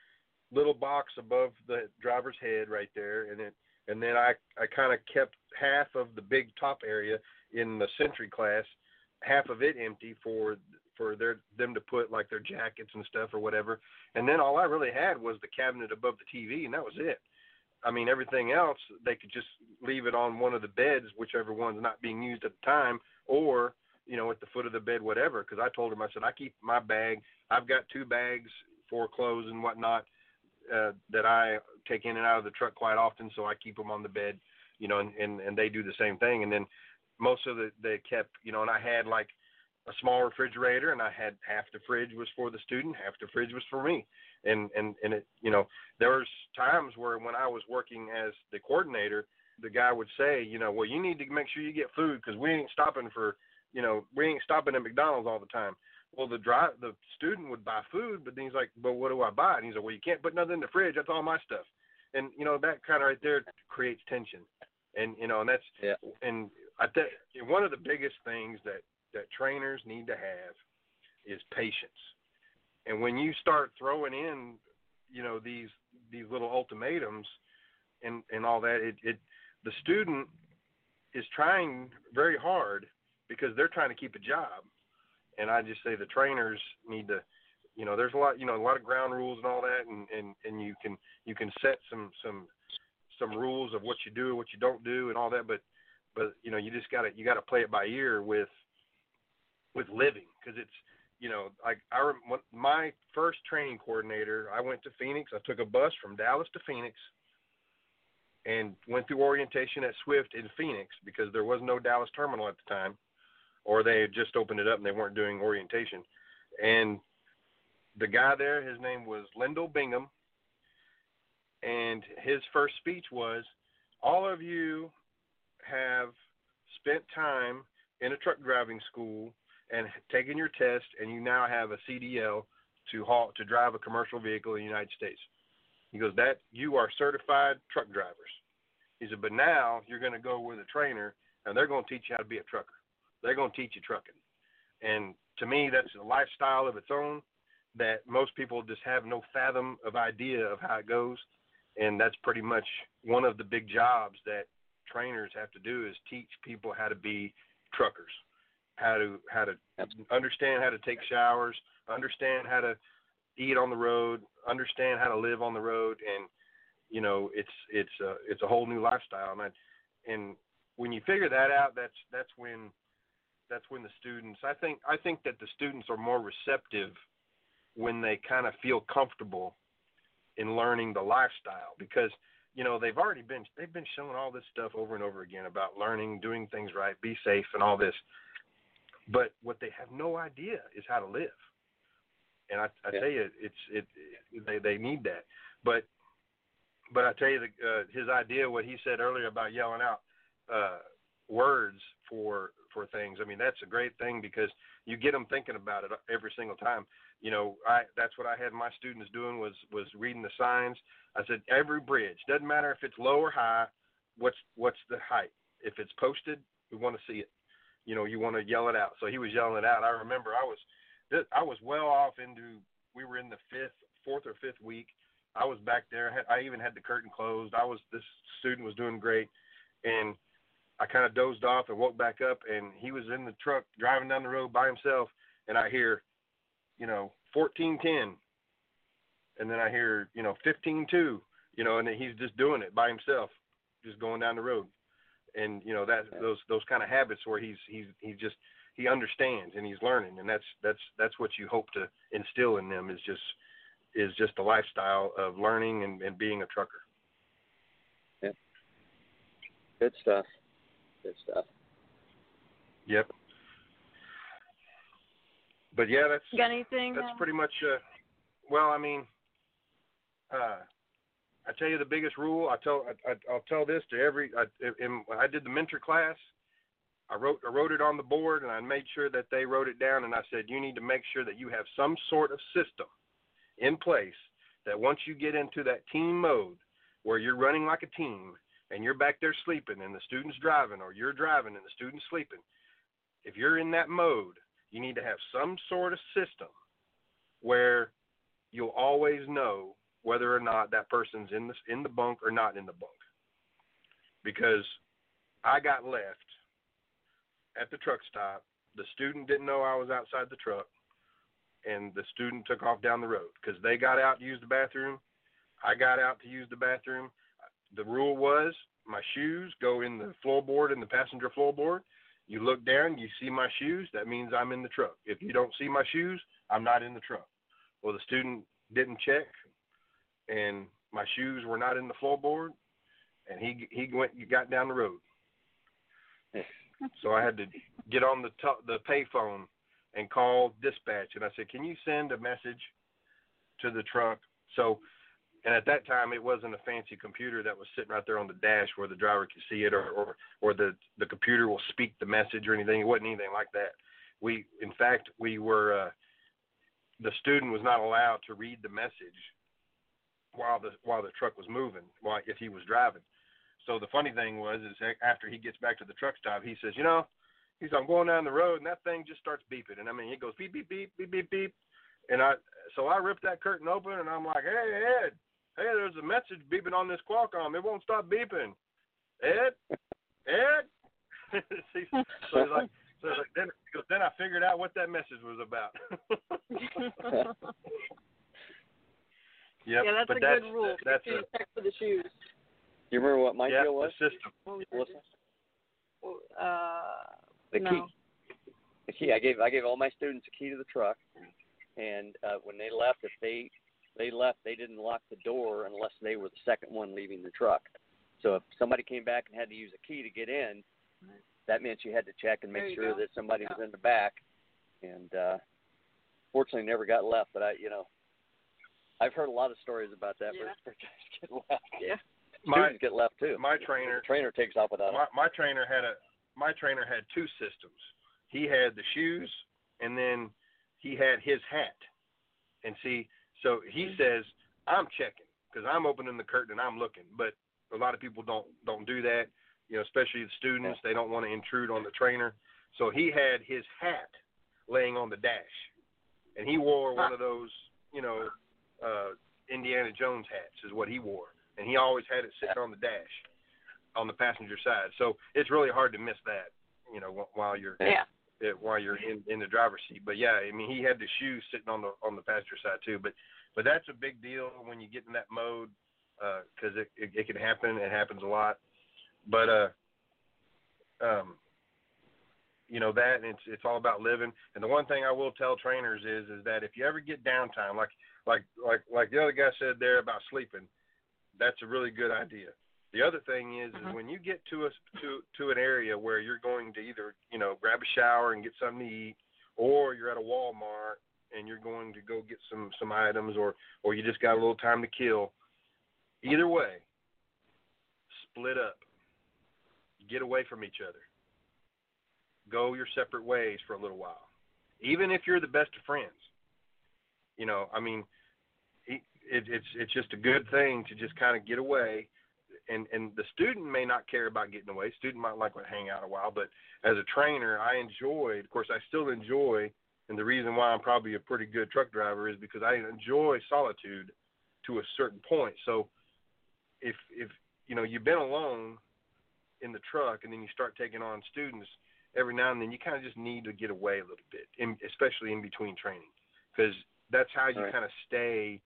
E: little box above the driver's head right there, and then and then I I kind of kept half of the big top area in the Century class, half of it empty for for their them to put like their jackets and stuff or whatever, and then all I really had was the cabinet above the TV, and that was it. I mean, everything else they could just leave it on one of the beds, whichever one's not being used at the time, or you know, at the foot of the bed, whatever. Because I told him, I said, I keep my bag. I've got two bags for clothes and whatnot uh, that I take in and out of the truck quite often, so I keep them on the bed, you know, and and, and they do the same thing. And then most of the they kept, you know, and I had like a small refrigerator, and I had half the fridge was for the student, half the fridge was for me. And and and it, you know, there was times where when I was working as the coordinator, the guy would say, you know, well, you need to make sure you get food because we ain't stopping for, you know, we ain't stopping at McDonald's all the time. Well, the drive, the student would buy food, but then he's like, but what do I buy? And he's like, well, you can't put nothing in the fridge. That's all my stuff. And you know, that kind of right there creates tension. And you know, and that's
B: yeah.
E: and I think one of the biggest things that that trainers need to have is patience. And when you start throwing in, you know, these these little ultimatums and and all that, it, it the student is trying very hard because they're trying to keep a job. And I just say the trainers need to, you know, there's a lot, you know, a lot of ground rules and all that, and and and you can you can set some some some rules of what you do, and what you don't do, and all that. But but you know, you just got to you got to play it by ear with with living because it's you know like I my first training coordinator. I went to Phoenix. I took a bus from Dallas to Phoenix and went through orientation at Swift in Phoenix because there was no Dallas terminal at the time, or they had just opened it up and they weren't doing orientation. And the guy there, his name was Lindell Bingham, and his first speech was, "All of you have spent time in a truck driving school and taken your test, and you now have a CDL to haul to drive a commercial vehicle in the United States." He goes, "That you are certified truck drivers." He said, "But now you're going to go with a trainer, and they're going to teach you how to be a trucker. They're going to teach you trucking." And to me, that's a lifestyle of its own that most people just have no fathom of idea of how it goes. And that's pretty much one of the big jobs that trainers have to do is teach people how to be truckers, how to how to understand how to take showers, understand how to eat on the road, understand how to live on the road, and you know it's it's a it's a whole new lifestyle. And I, and when you figure that out, that's that's when that's when the students. I think I think that the students are more receptive when they kind of feel comfortable in learning the lifestyle because you know they've already been they've been showing all this stuff over and over again about learning doing things right be safe and all this but what they have no idea is how to live and I, I
B: yeah.
E: tell you, it's it, it they they need that. But but I tell you, the, uh, his idea, what he said earlier about yelling out uh, words for for things. I mean, that's a great thing because you get them thinking about it every single time. You know, I that's what I had my students doing was was reading the signs. I said every bridge doesn't matter if it's low or high. What's what's the height? If it's posted, we want to see it. You know, you want to yell it out. So he was yelling it out. I remember I was I was well off into. We were in the fifth, fourth or fifth week. I was back there. I, even had the curtain closed. I was this student was doing great, and I kind of dozed off and woke back up, and he was in the truck driving down the road by himself, and I hear, you know, fourteen ten, and then I hear, you know, fifteen two, you know, and he's just doing it by himself, just going down the road, and you know that those those kind of habits where he's he's he just he understands and he's learning, and that's that's that's what you hope to instill in them is just is just a lifestyle of learning and, and being a trucker.
B: Yeah. Good stuff. Good stuff.
E: Yep. But yeah, that's
C: got anything.
E: That's
C: uh,
E: pretty much. Uh, well, I mean, uh, I tell you the biggest rule. I tell I, will tell this to every. I, in, I did the mentor class. I wrote I wrote it on the board and I made sure that they wrote it down and I said you need to make sure that you have some sort of system in place that once you get into that team mode where you're running like a team and you're back there sleeping and the student's driving or you're driving and the student's sleeping if you're in that mode you need to have some sort of system where you'll always know whether or not that person's in the in the bunk or not in the bunk because I got left at the truck stop. The student didn't know I was outside the truck, and the student took off down the road because they got out to use the bathroom. I got out to use the bathroom. The rule was my shoes go in the floorboard in the passenger floorboard. You look down, you see my shoes, that means I'm in the truck. If you don't see my shoes, I'm not in the truck. Well, the student didn't check, and my shoes were not in the floorboard, and he he went he got down the road. So I had to get on the t- the payphone and call dispatch, and I said, "Can you send a message to the truck?" So, and at that time, it wasn't a fancy computer that was sitting right there on the dash where the driver could see it, or or, or the the computer will speak the message or anything. It wasn't anything like that. We, in fact, we were. Uh, the student was not allowed to read the message while the while the truck was moving, while if he was driving. So the funny thing was, is after he gets back to the truck stop, he says, you know, he says I'm going down the road and that thing just starts beeping, and I mean it goes beep beep beep beep beep beep, and I so I ripped that curtain open and I'm like, hey Ed, hey there's a message beeping on this Qualcomm, it won't stop beeping, Ed, Ed. so he's like, so like, then, then I figured out what that message was about. yep,
C: yeah, that's
E: but
C: a
E: that's,
C: good rule.
E: That's
C: you
E: a,
C: check for the shoes.
B: You remember what my
E: yeah,
B: deal was?
E: the system.
C: What was Uh,
B: The
C: no.
B: key. The key. I gave I gave all my students a key to the truck, and uh, when they left, if they they left, they didn't lock the door unless they were the second one leaving the truck. So if somebody came back and had to use a key to get in, that meant you had to check and make sure
C: go.
B: that somebody
C: Yeah.
B: was in the back. And uh, fortunately, never got left. But I, you know, I've heard a lot of stories about that.
C: Yeah.
B: Where guys get left.
C: Yeah.
E: My
B: Students get left too.
E: my trainer
B: The trainer takes off without
E: my, my trainer had a my trainer had two systems. He had the shoes and then he had his hat. And see, so he mm-hmm. says I'm checking because I'm opening the curtain and I'm looking, but a lot of people don't don't do that. You know, especially the students, they don't want to intrude on the trainer. So he had his hat laying on the dash, and he wore one of those, you know, uh, Indiana Jones hats is what he wore, and he always had it sitting on the dash, on the passenger side. So it's really hard to miss that, you know, while you're
C: Yeah.
E: uh, while you're in in the driver's seat. But yeah, I mean, he had the shoes sitting on the on the passenger side too. But but that's a big deal when you get in that mode because it, it it can happen. It happens a lot. But uh, um, you know that and it's it's all about living. And the one thing I will tell trainers is is that if you ever get downtime, like like like like the other guy said there about sleeping, that's a really good idea. The other thing is,
C: Mhm.
E: is when you get to a to to an area where you're going to either you know grab a shower and get something to eat, or you're at a Walmart and you're going to go get some some items, or or you just got a little time to kill. Either way, split up, get away from each other, go your separate ways for a little while, even if you're the best of friends. You know, I mean, it, it, it's it's just a good thing to just kind of get away and and the student may not care about getting away. Student might like to hang out a while, but as a trainer, I enjoyed. Of course, I still enjoy, and the reason why I'm probably a pretty good truck driver is because I enjoy solitude to a certain point. So, if if you know you've been alone in the truck and then you start taking on students every now and then, you kind of just need to get away a little bit, in, especially in between training, because that's how you
B: Right.
E: kind of stay.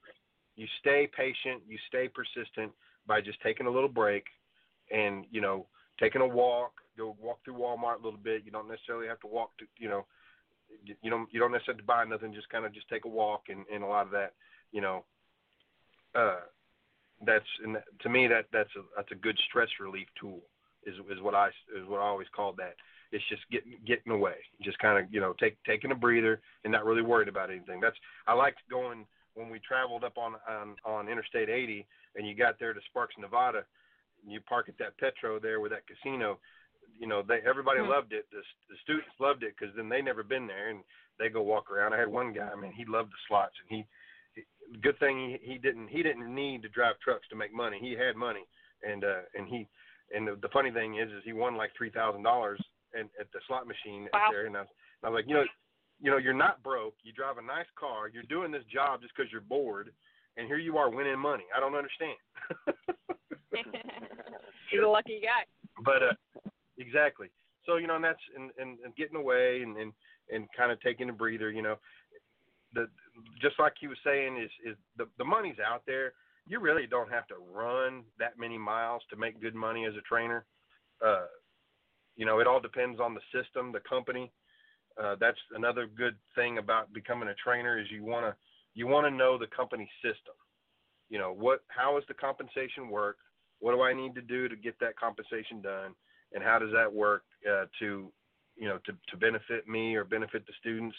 E: You stay patient. You stay persistent by just taking a little break and you know taking a walk. Go walk through walmart a little bit. You don't necessarily have to walk to you know you- don't you don't necessarily have to buy nothing. Just kind of just take a walk and and a lot of that you know uh that's and to me that that's a that's a good stress relief tool is is what i is what i always called that. It's just getting getting away. Just kind of you know take taking a breather and not really worried about anything. That's i liked going when we traveled up on on on interstate 80 and you got there to Sparks, Nevada, and you park at that Petro there with that casino, you know, they everybody
C: Mhm.
E: loved it. The, the students loved it because then they never been there and they go walk around. I had one guy, man, he loved the slots and he, good thing he, he didn't he didn't need to drive trucks to make money. He had money and uh and he and the, the funny thing is is he won like three thousand dollars and at the slot machine
C: Wow.
E: there and I was, I was like, you know, you know, you're not broke. You drive a nice car. You're doing this job just because you're bored and here you are winning money. I don't understand.
C: you're a lucky guy.
E: but uh, exactly. So you know, and that's and, and, and getting away and, and and kind of taking a breather. You know, the just like he was saying is is the the money's out there. You really don't have to run that many miles to make good money as a trainer. Uh, you know, it all depends on the system, the company. Uh, that's another good thing about becoming a trainer is you want to you want to know the company system. You know, what how is the compensation work? What do I need to do to get that compensation done? And how does that work uh, to you know to to benefit me or benefit the students?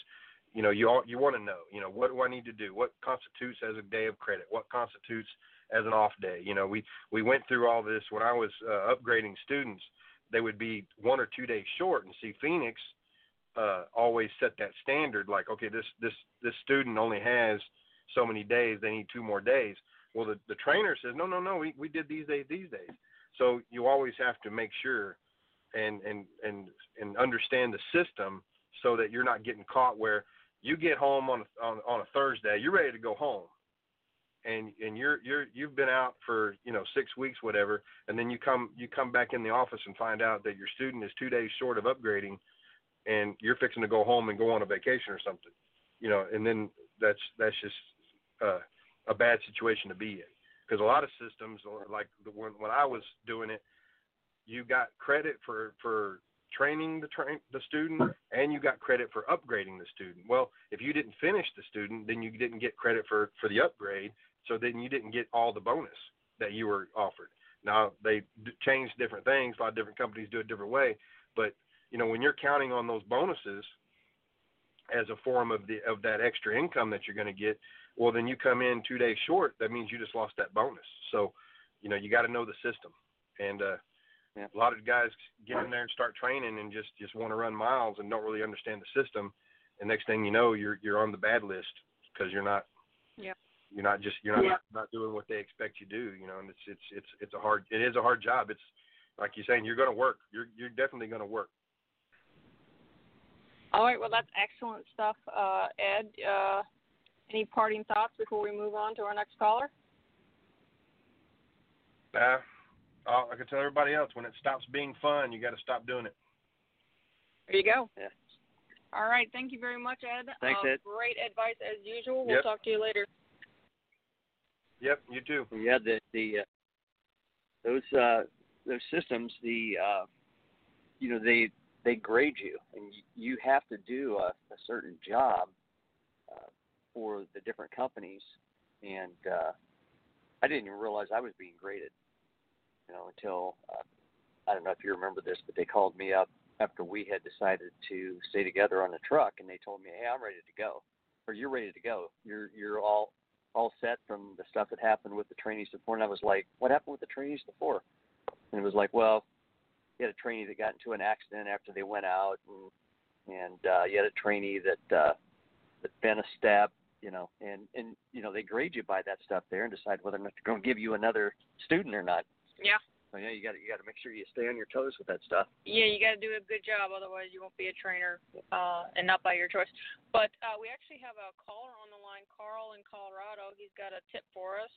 E: You know, you all, you want to know, you know, what do I need to do? What constitutes as a day of credit? What constitutes as an off day? You know, we we went through all this when I was uh, upgrading students. They would be one or two days short, and see Phoenix uh, always set that standard. Like, okay, this this this student only has so many days; they need two more days. Well, the the trainer says, no, no, no, we we did these days, these days. So you always have to make sure and and and and understand the system so that you're not getting caught where you get home on a, on, on a Thursday, you're ready to go home, and and you're you're you've been out for you know six weeks, whatever, and then you come you come back in the office and find out that your student is two days short of upgrading and you're fixing to go home and go on a vacation or something, you know, and then that's that's just uh, a bad situation to be in because a lot of systems, like the one when I was doing it, you got credit for for training the train the student and you got credit for upgrading the student. Well, if you didn't finish the student, then you didn't get credit for for the upgrade, so then you didn't get all the bonus that you were offered. Now they d- change different things. A lot of different companies do it different way, but you know, when you're counting on those bonuses as a form of the of that extra income that you're going to get, well, then you come in two days short. That means you just lost that bonus. So, you know, you got to know the system. And uh, yeah. a lot of guys get in there and start training and just just want to run miles and don't really understand the system. And next thing you know, you're you're on the bad list because you're not.
C: Yeah.
E: You're not just you're not
C: yeah.
E: not doing what they expect you to do. You know, and it's it's it's it's a hard it is a hard job. It's like you're saying you're going to work. You're you're definitely going to work.
C: All right, well, that's excellent stuff, uh, Ed. Uh, any parting thoughts before we move on to our next caller?
E: Uh, I can tell everybody else when it stops being fun, you got to stop doing it.
C: There you go.
B: Yeah.
C: All right. Thank you very much, Ed.
B: Thanks,
C: uh,
B: Ed.
C: Great advice as usual. We'll
E: yep.
C: talk to you later.
E: Yep, you too.
B: Yeah, the the uh, those uh, those systems, the uh, you know they they grade you, and you have to do a, a certain job uh, for the different companies. And uh, I didn't even realize I was being graded, you know, until uh, I don't know if you remember this, but they called me up after we had decided to stay together on the truck, and they told me, "Hey, I'm ready to go, or you're ready to go. You're you're all all set from the stuff that happened with the trainees before." And I was like, "What happened with the trainees before?" And it was like, "Well, you had a trainee that got into an accident after they went out, and and uh, you had a trainee that uh, that bent a step, you know, and and you know they grade you by that stuff there and decide whether or not they're going to give you another student or not.
C: Yeah.
B: So yeah, you got you got to make sure you stay on your toes with that stuff.
C: Yeah, you got to do a good job, otherwise you won't be a trainer, uh, and not by your choice. But uh, we actually have a caller on the line, Carl in Colorado. He's got a tip for us.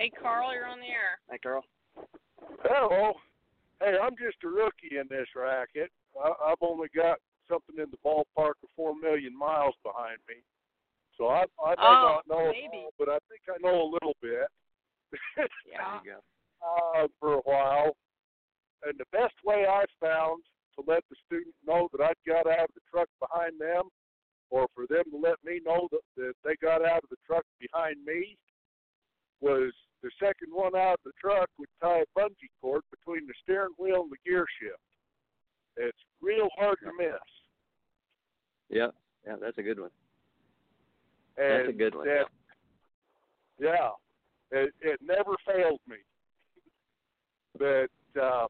C: Hey, Carl, you're on the air.
B: Hi, Carl.
F: Hello hey, I'm just a rookie in this racket. I, I've only got something in the ballpark of four million miles behind me, so I, I may
C: oh,
F: not know
C: maybe.
F: it all, but I think I know a little bit.
C: yeah.
B: There you go.
F: uh, for a while, and the best way I found to let the student know that I got out of the truck behind them, or for them to let me know that, that they got out of the truck behind me, was the second one out of the truck would tie a bungee cord between the steering wheel and the gear shift. It's real hard to miss.
B: Yeah, yeah, that's a good one.
F: And
B: that's a good one.
F: That, yeah, it, it never failed me. But uh,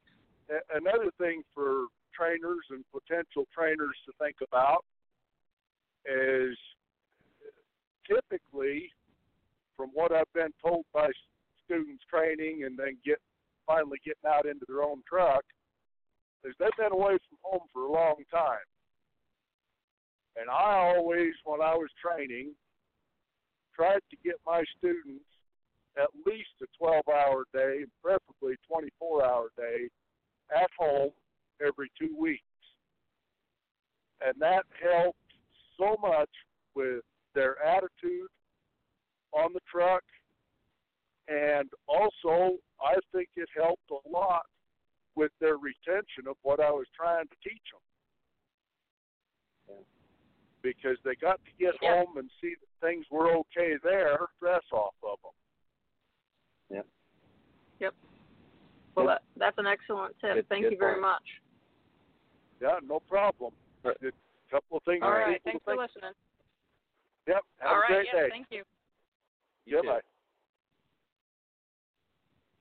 F: another thing for trainers and potential trainers to think about is typically, from what I've been told by students training and then get finally getting out into their own truck is they've been away from home for a long time. And I always, when I was training, tried to get my students at least a 12 hour day, preferably 24 hour day, at home every two weeks. And that helped so much with their attitude on the truck and also, I think it helped a lot with their retention of what I was trying to teach them. Because they got to get
C: yeah.
F: home and see that things were okay there, dress off of them. Yep. Yep.
C: Well, that, that's an excellent tip. Thank you very much.
F: Yeah, no problem. A couple of things.
C: All right. Thanks for
F: think.
C: listening.
F: Yep. Have
C: All
F: a
C: right,
F: great
C: yep,
F: day.
C: Thank you.
B: Yeah, too.
F: bye.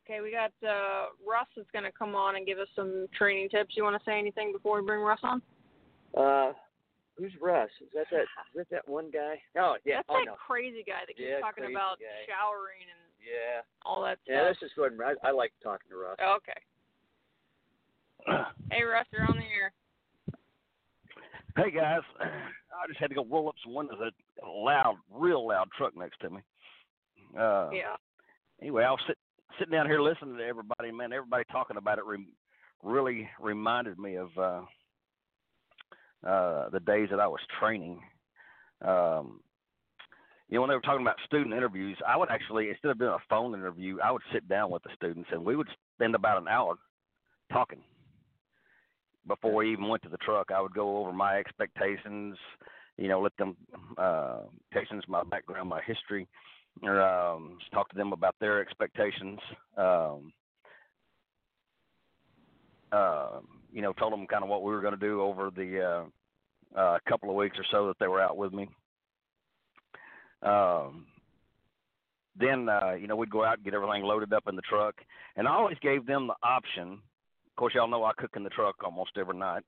C: Okay, we got uh, Russ is going to come on and give us some training tips. You want to say anything before we bring Russ on?
B: Uh, who's Russ? Is that that? Is that that one guy? Oh yeah.
C: That's
B: oh
C: that
B: no.
C: crazy guy that keeps
B: Yeah,
C: talking about
B: guy.
C: showering and
B: Yeah.
C: all that stuff.
B: Yeah.
C: stuff.
B: This is good. I, I like talking to Russ.
C: Okay. Hey, Russ, you're on the air.
G: Hey guys, I just had to go roll up some windows. A loud, real loud truck next to me. Uh,
C: Yeah.
G: Anyway, I was sit, sitting down here listening to everybody. Man, everybody talking about it re- really reminded me of uh, uh, the days that I was training. Um, you know, when they were talking about student interviews, I would actually, instead of doing a phone interview, I would sit down with the students and we would spend about an hour talking before we even went to the truck. I would go over my expectations, you know, let them uh expectations, my background, my history, or um talk to them about their expectations. Um uh, you know, told them kind of what we were going to do over the uh, uh, couple of weeks or so that they were out with me. Um, then, uh, you know, we'd go out and get everything loaded up in the truck, and I always gave them the option. Of course, y'all know I cook in the truck almost every night.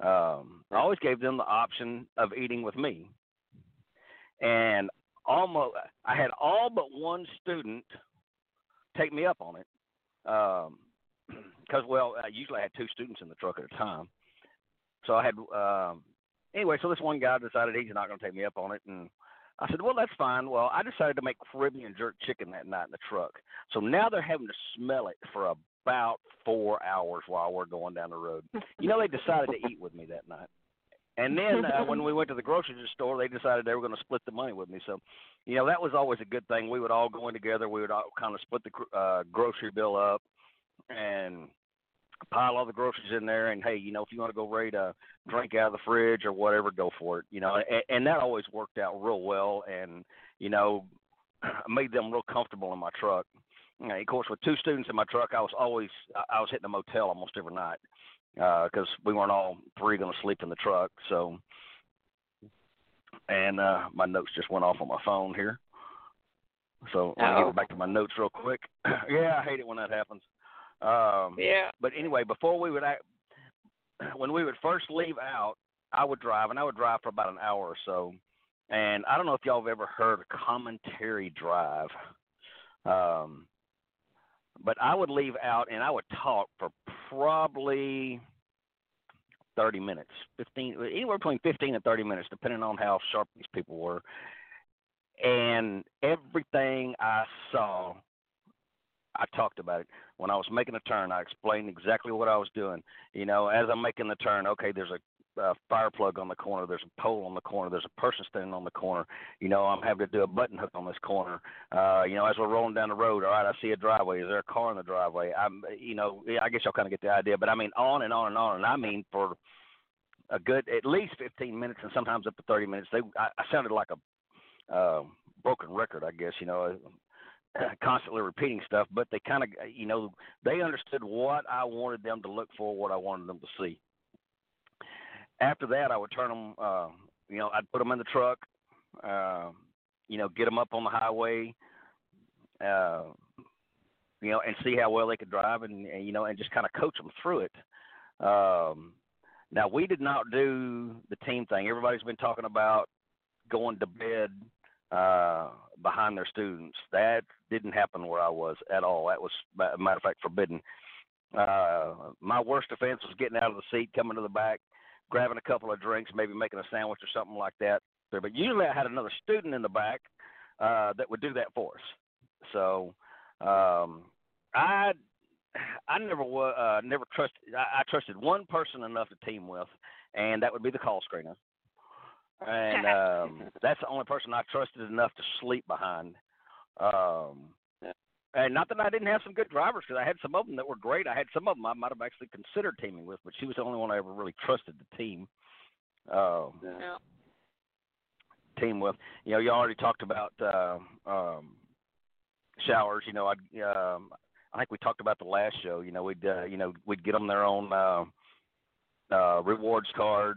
G: Um, I always gave them the option of eating with me, and almost I had all but one student take me up on it. Um, because well, I usually had two students in the truck at a time. So I had um anyway, so this one guy decided he's not going to take me up on it and I said, "Well, that's fine." Well, I decided to make Caribbean jerk chicken that night in the truck. So now they're having to smell it for about 4 hours while we're going down the road. You know, they decided to eat with me that night. And then uh, when we went to the grocery store, they decided they were going to split the money with me. So, you know, that was always a good thing. We would all go in together. We would all kind of split the uh, grocery bill up and pile all the groceries in there. And hey, you know, if you want to go raid a drink out of the fridge or whatever, go for it. You know, and, and that always worked out real well. And you know, made them real comfortable in my truck. You know, of course, with two students in my truck, I was always I was hitting a motel almost every night because we weren't all three going to sleep in the truck. So, and uh, my notes just went off on my phone here. So let me get back to my notes real quick. yeah, I hate it when that happens. Um,
C: Yeah.
G: but anyway, before we would act, when we would first leave out, I would drive, and I would drive for about an hour or so. And I don't know if y'all have ever heard a commentary drive. Um, but I would leave out and I would talk for probably 30 minutes, 15, anywhere between 15 and 30 minutes, depending on how sharp these people were. And everything I saw, I talked about it. When I was making a turn, I explained exactly what I was doing. You know, as I'm making the turn, okay, there's a uh, fire plug on the corner. There's a pole on the corner. There's a person standing on the corner. You know, I'm having to do a button hook on this corner. Uh, you know, as we're rolling down the road, all right, I see a driveway. Is there a car in the driveway? I'm, you know, I guess y'all kind of get the idea. But I mean, on and on and on. And I mean, for a good at least 15 minutes and sometimes up to 30 minutes. They, I, I sounded like a uh, broken record, I guess. You know, constantly repeating stuff. But they kind of, you know, they understood what I wanted them to look for, what I wanted them to see after that, I would turn them. Uh, you know, I'd put them in the truck. Uh, you know, get them up on the highway. Uh, you know, and see how well they could drive, and, and you know, and just kind of coach them through it. Um, now, we did not do the team thing. Everybody's been talking about going to bed uh, behind their students. That didn't happen where I was at all. That was, matter of fact, forbidden. Uh, my worst offense was getting out of the seat, coming to the back, grabbing a couple of drinks, maybe making a sandwich or something like that. But usually I had another student in the back uh, that would do that for us. So um, I I never uh, never trusted. I, I trusted one person enough to team with, and that would be the call screener. And um, that's the only person I trusted enough to sleep behind. Um, and not that I didn't have some good drivers, because I had some of them that were great. I had some of them I might have actually considered teaming with, but she was the only one I ever really trusted to team. Uh,
C: Yeah.
G: team with. You know, you already talked about uh, um, showers. You know, I um, I think we talked about the last show. You know, we'd uh, you know we'd get them their own uh, uh, rewards card.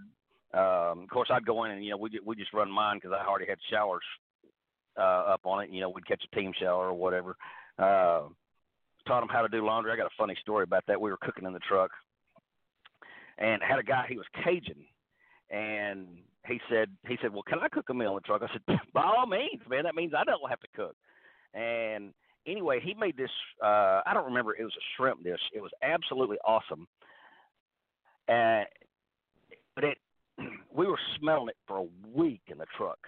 G: Um, of course, I'd go in and you know we we just run mine because I already had showers uh, up on it. You know, we'd catch a team shower or whatever. Uh, taught them how to do laundry. I got a funny story about that. We were cooking in the truck and had a guy. He was Cajun, and he said he said, "Well, can I cook a meal in the truck?" I said, "By all means, man. That means I don't have to cook." And anyway, he made this. Uh, I don't remember. It was a shrimp dish. It was absolutely awesome. And but it, we were smelling it for a week in the truck,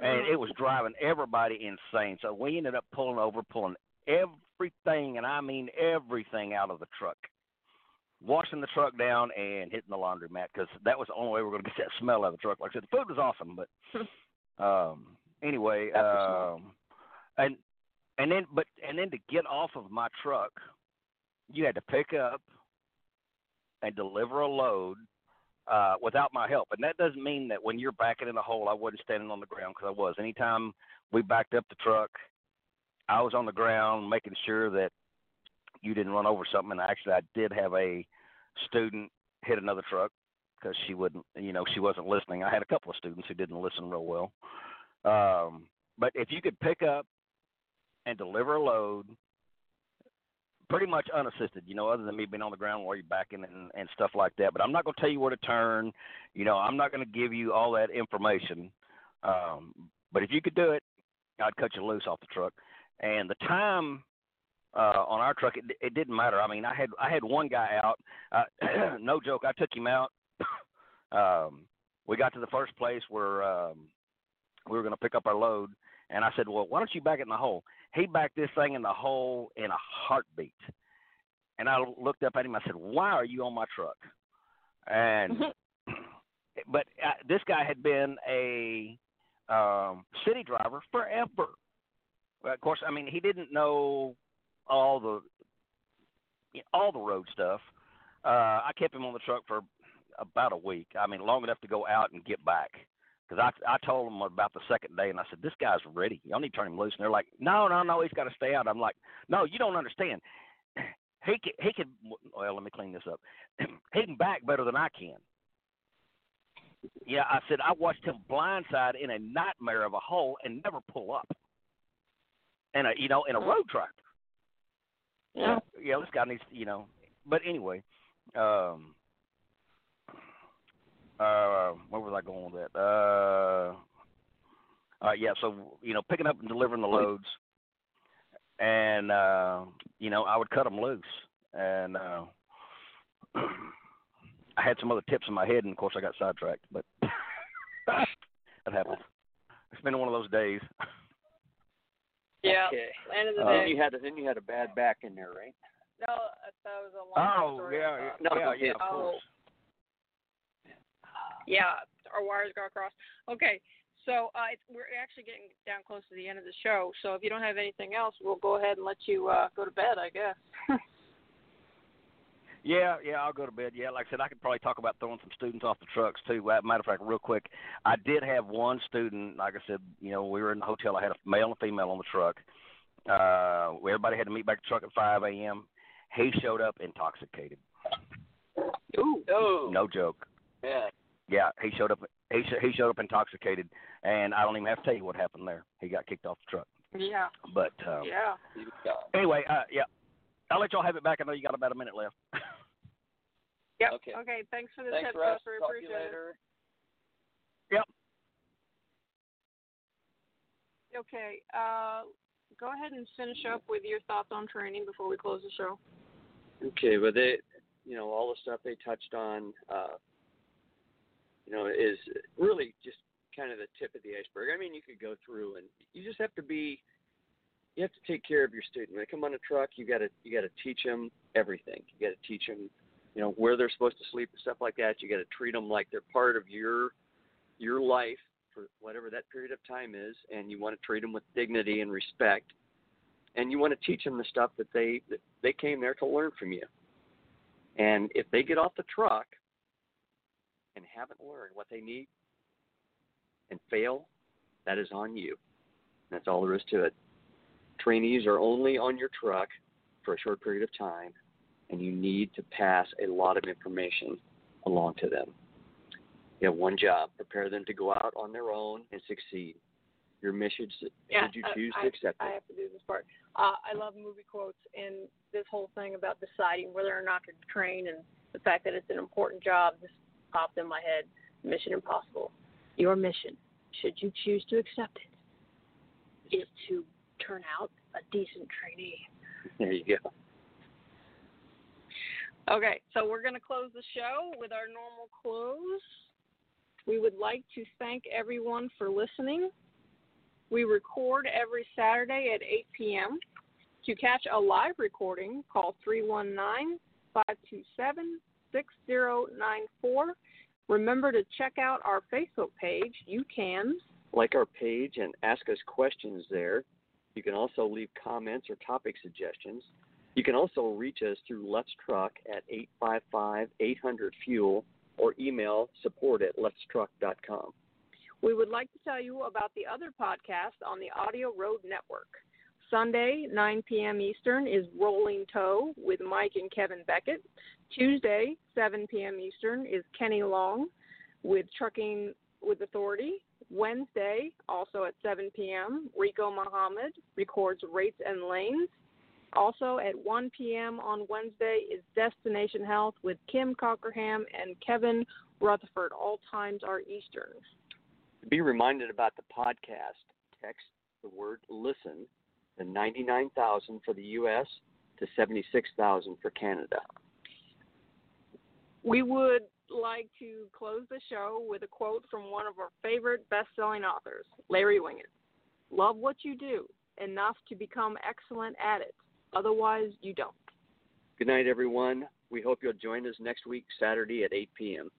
G: and it was driving everybody insane. So we ended up pulling over, pulling everything, and I mean everything, out of the truck washing the truck down and hitting the laundromat because that was the only way we were going to get that smell out of the truck. Like I said, the food was awesome, but um, anyway, um, and and then but and then to get off of my truck, you had to pick up and deliver a load uh, without my help. And that doesn't mean that when you're backing in a hole, I wasn't standing on the ground because I was. Anytime we backed up the truck, I was on the ground making sure that you didn't run over something. And actually, I did have a student hit another truck because she wouldn't, you know, she wasn't listening. I had a couple of students who didn't listen real well. Um, but if you could pick up and deliver a load pretty much unassisted, you know, other than me being on the ground while you're backing and, and stuff like that. But I'm not going to tell you where to turn. You know, I'm not going to give you all that information. Um, but if you could do it, I'd cut you loose off the truck. And the time uh, on our truck, it, it didn't matter. I mean, I had I had one guy out. Uh, no joke, I took him out. um, we got to the first place where um, we were going to pick up our load, and I said, "Well, why don't you back it in the hole?" He backed this thing in the hole in a heartbeat. And I looked up at him. I said, "Why are you on my truck?" And but uh, this guy had been a um, city driver forever. Well, of course, I mean he didn't know all the all the road stuff. Uh, I kept him on the truck for about a week. I mean, long enough to go out and get back. Because I I told them about the second day, and I said, "This guy's ready. Y'all need to turn him loose." And they're like, "No, no, no, he's got to stay out." I'm like, "No, you don't understand. He can he can. Well, let me clean this up. he can back better than I can." Yeah, I said I watched him blindside in a nightmare of a hole and never pull up. And a you know in a road tractor.
C: Yeah.
G: Yeah, this guy needs you know. But anyway, um, uh, where was I going with that? Uh, uh, yeah, so you know, picking up and delivering the loads, and uh, you know, I would cut them loose, and uh, I had some other tips in my head, and of course, I got sidetracked, but that happens. It's been one of those days.
C: Yeah.
B: Okay.
C: End of the
B: Uh, then you had a, then you had a bad back in there, right?
C: No, that was a long
G: Oh
C: story.
G: yeah,
C: Uh,
G: yeah,
B: No,
G: yeah, yeah, of
C: oh.
G: Course.
C: Yeah, our wires got crossed. Okay, so uh, it's, we're actually getting down close to the end of the show. So if you don't have anything else, we'll go ahead and let you uh, go to bed, I guess.
G: Yeah, yeah, I'll go to bed. Yeah, like I said, I could probably talk about throwing some students off the trucks too. Matter of fact, real quick, I did have one student. Like I said, you know, we were in the hotel. I had a male and a female on the truck. Uh, everybody had to meet back at the truck at 5 a.m. He showed up intoxicated.
C: Ooh.
B: Oh.
G: No joke.
B: Yeah.
G: Yeah, he showed up. He sh- he showed up intoxicated, and I don't even have to tell you what happened there. He got kicked off the truck.
C: Yeah.
G: But um,
C: Yeah.
B: He was gone.
G: anyway, uh, yeah, I'll let y'all have it back. I know you got about a minute left.
C: Yep.
B: Okay.
C: Okay. Thanks for the
B: Thanks,
C: tip,
B: Russ.
C: Buster.
B: Talk to you
C: Appreciate
B: later.
C: it. Okay. Uh, go ahead and finish up with your thoughts on training before we close the show.
B: Okay, but they, you know, all the stuff they touched on, uh, you know, is really just kind of the tip of the iceberg. I mean, you could go through and you just have to be, you have to take care of your student. When they come on a truck, you got to you got to teach them everything. You got to teach them, you know, where they're supposed to sleep and stuff like that. You got to treat them like they're part of your your life for whatever that period of time is, and you want to treat them with dignity and respect. And you want to teach them the stuff that they that they came there to learn from you. And if they get off the truck and haven't learned what they need and fail, that is on you. That's all there is to it. Trainees are only on your truck for a short period of time, and you need to pass a lot of information along to them. You have one job prepare them to go out on their own and succeed. Your mission,
C: yeah,
B: should you choose
C: I,
B: to accept
C: I,
B: it.
C: I have to do this part. Uh, I love movie quotes and this whole thing about deciding whether or not to train and the fact that it's an important job just popped in my head. Mission Impossible. Your mission, should you choose to accept it, is to turn out a decent trainee.
B: There you go.
C: Okay, so we're going to close the show with our normal close. We would like to thank everyone for listening. We record every Saturday at 8 p.m. To catch a live recording, call 319 527 6094. Remember to check out our Facebook page. You can
B: Like our page and ask us questions there. You can also leave comments or topic suggestions. You can also reach us through Let's Truck at 855 800 Fuel or email support at letstruck.com.
C: We would like to tell you about the other podcast on the Audio Road Network. Sunday, 9 p.m. Eastern, is Rolling Toe with Mike and Kevin Beckett. Tuesday, 7 p.m. Eastern, is Kenny Long with Trucking with Authority. Wednesday, also at 7 p.m., Rico Muhammad records Rates and Lanes. Also at 1 p.m. on Wednesday is Destination Health with Kim Cockerham and Kevin Rutherford. All times are Eastern.
B: Be reminded about the podcast, text the word listen to 99,000 for the U.S. to 76,000 for Canada.
C: We would like to close the show with a quote from one of our favorite best selling authors, Larry Winget. Love what you do enough to become excellent at it. Otherwise, you don't.
B: Good night, everyone. We hope you'll join us next week, Saturday at 8 p.m.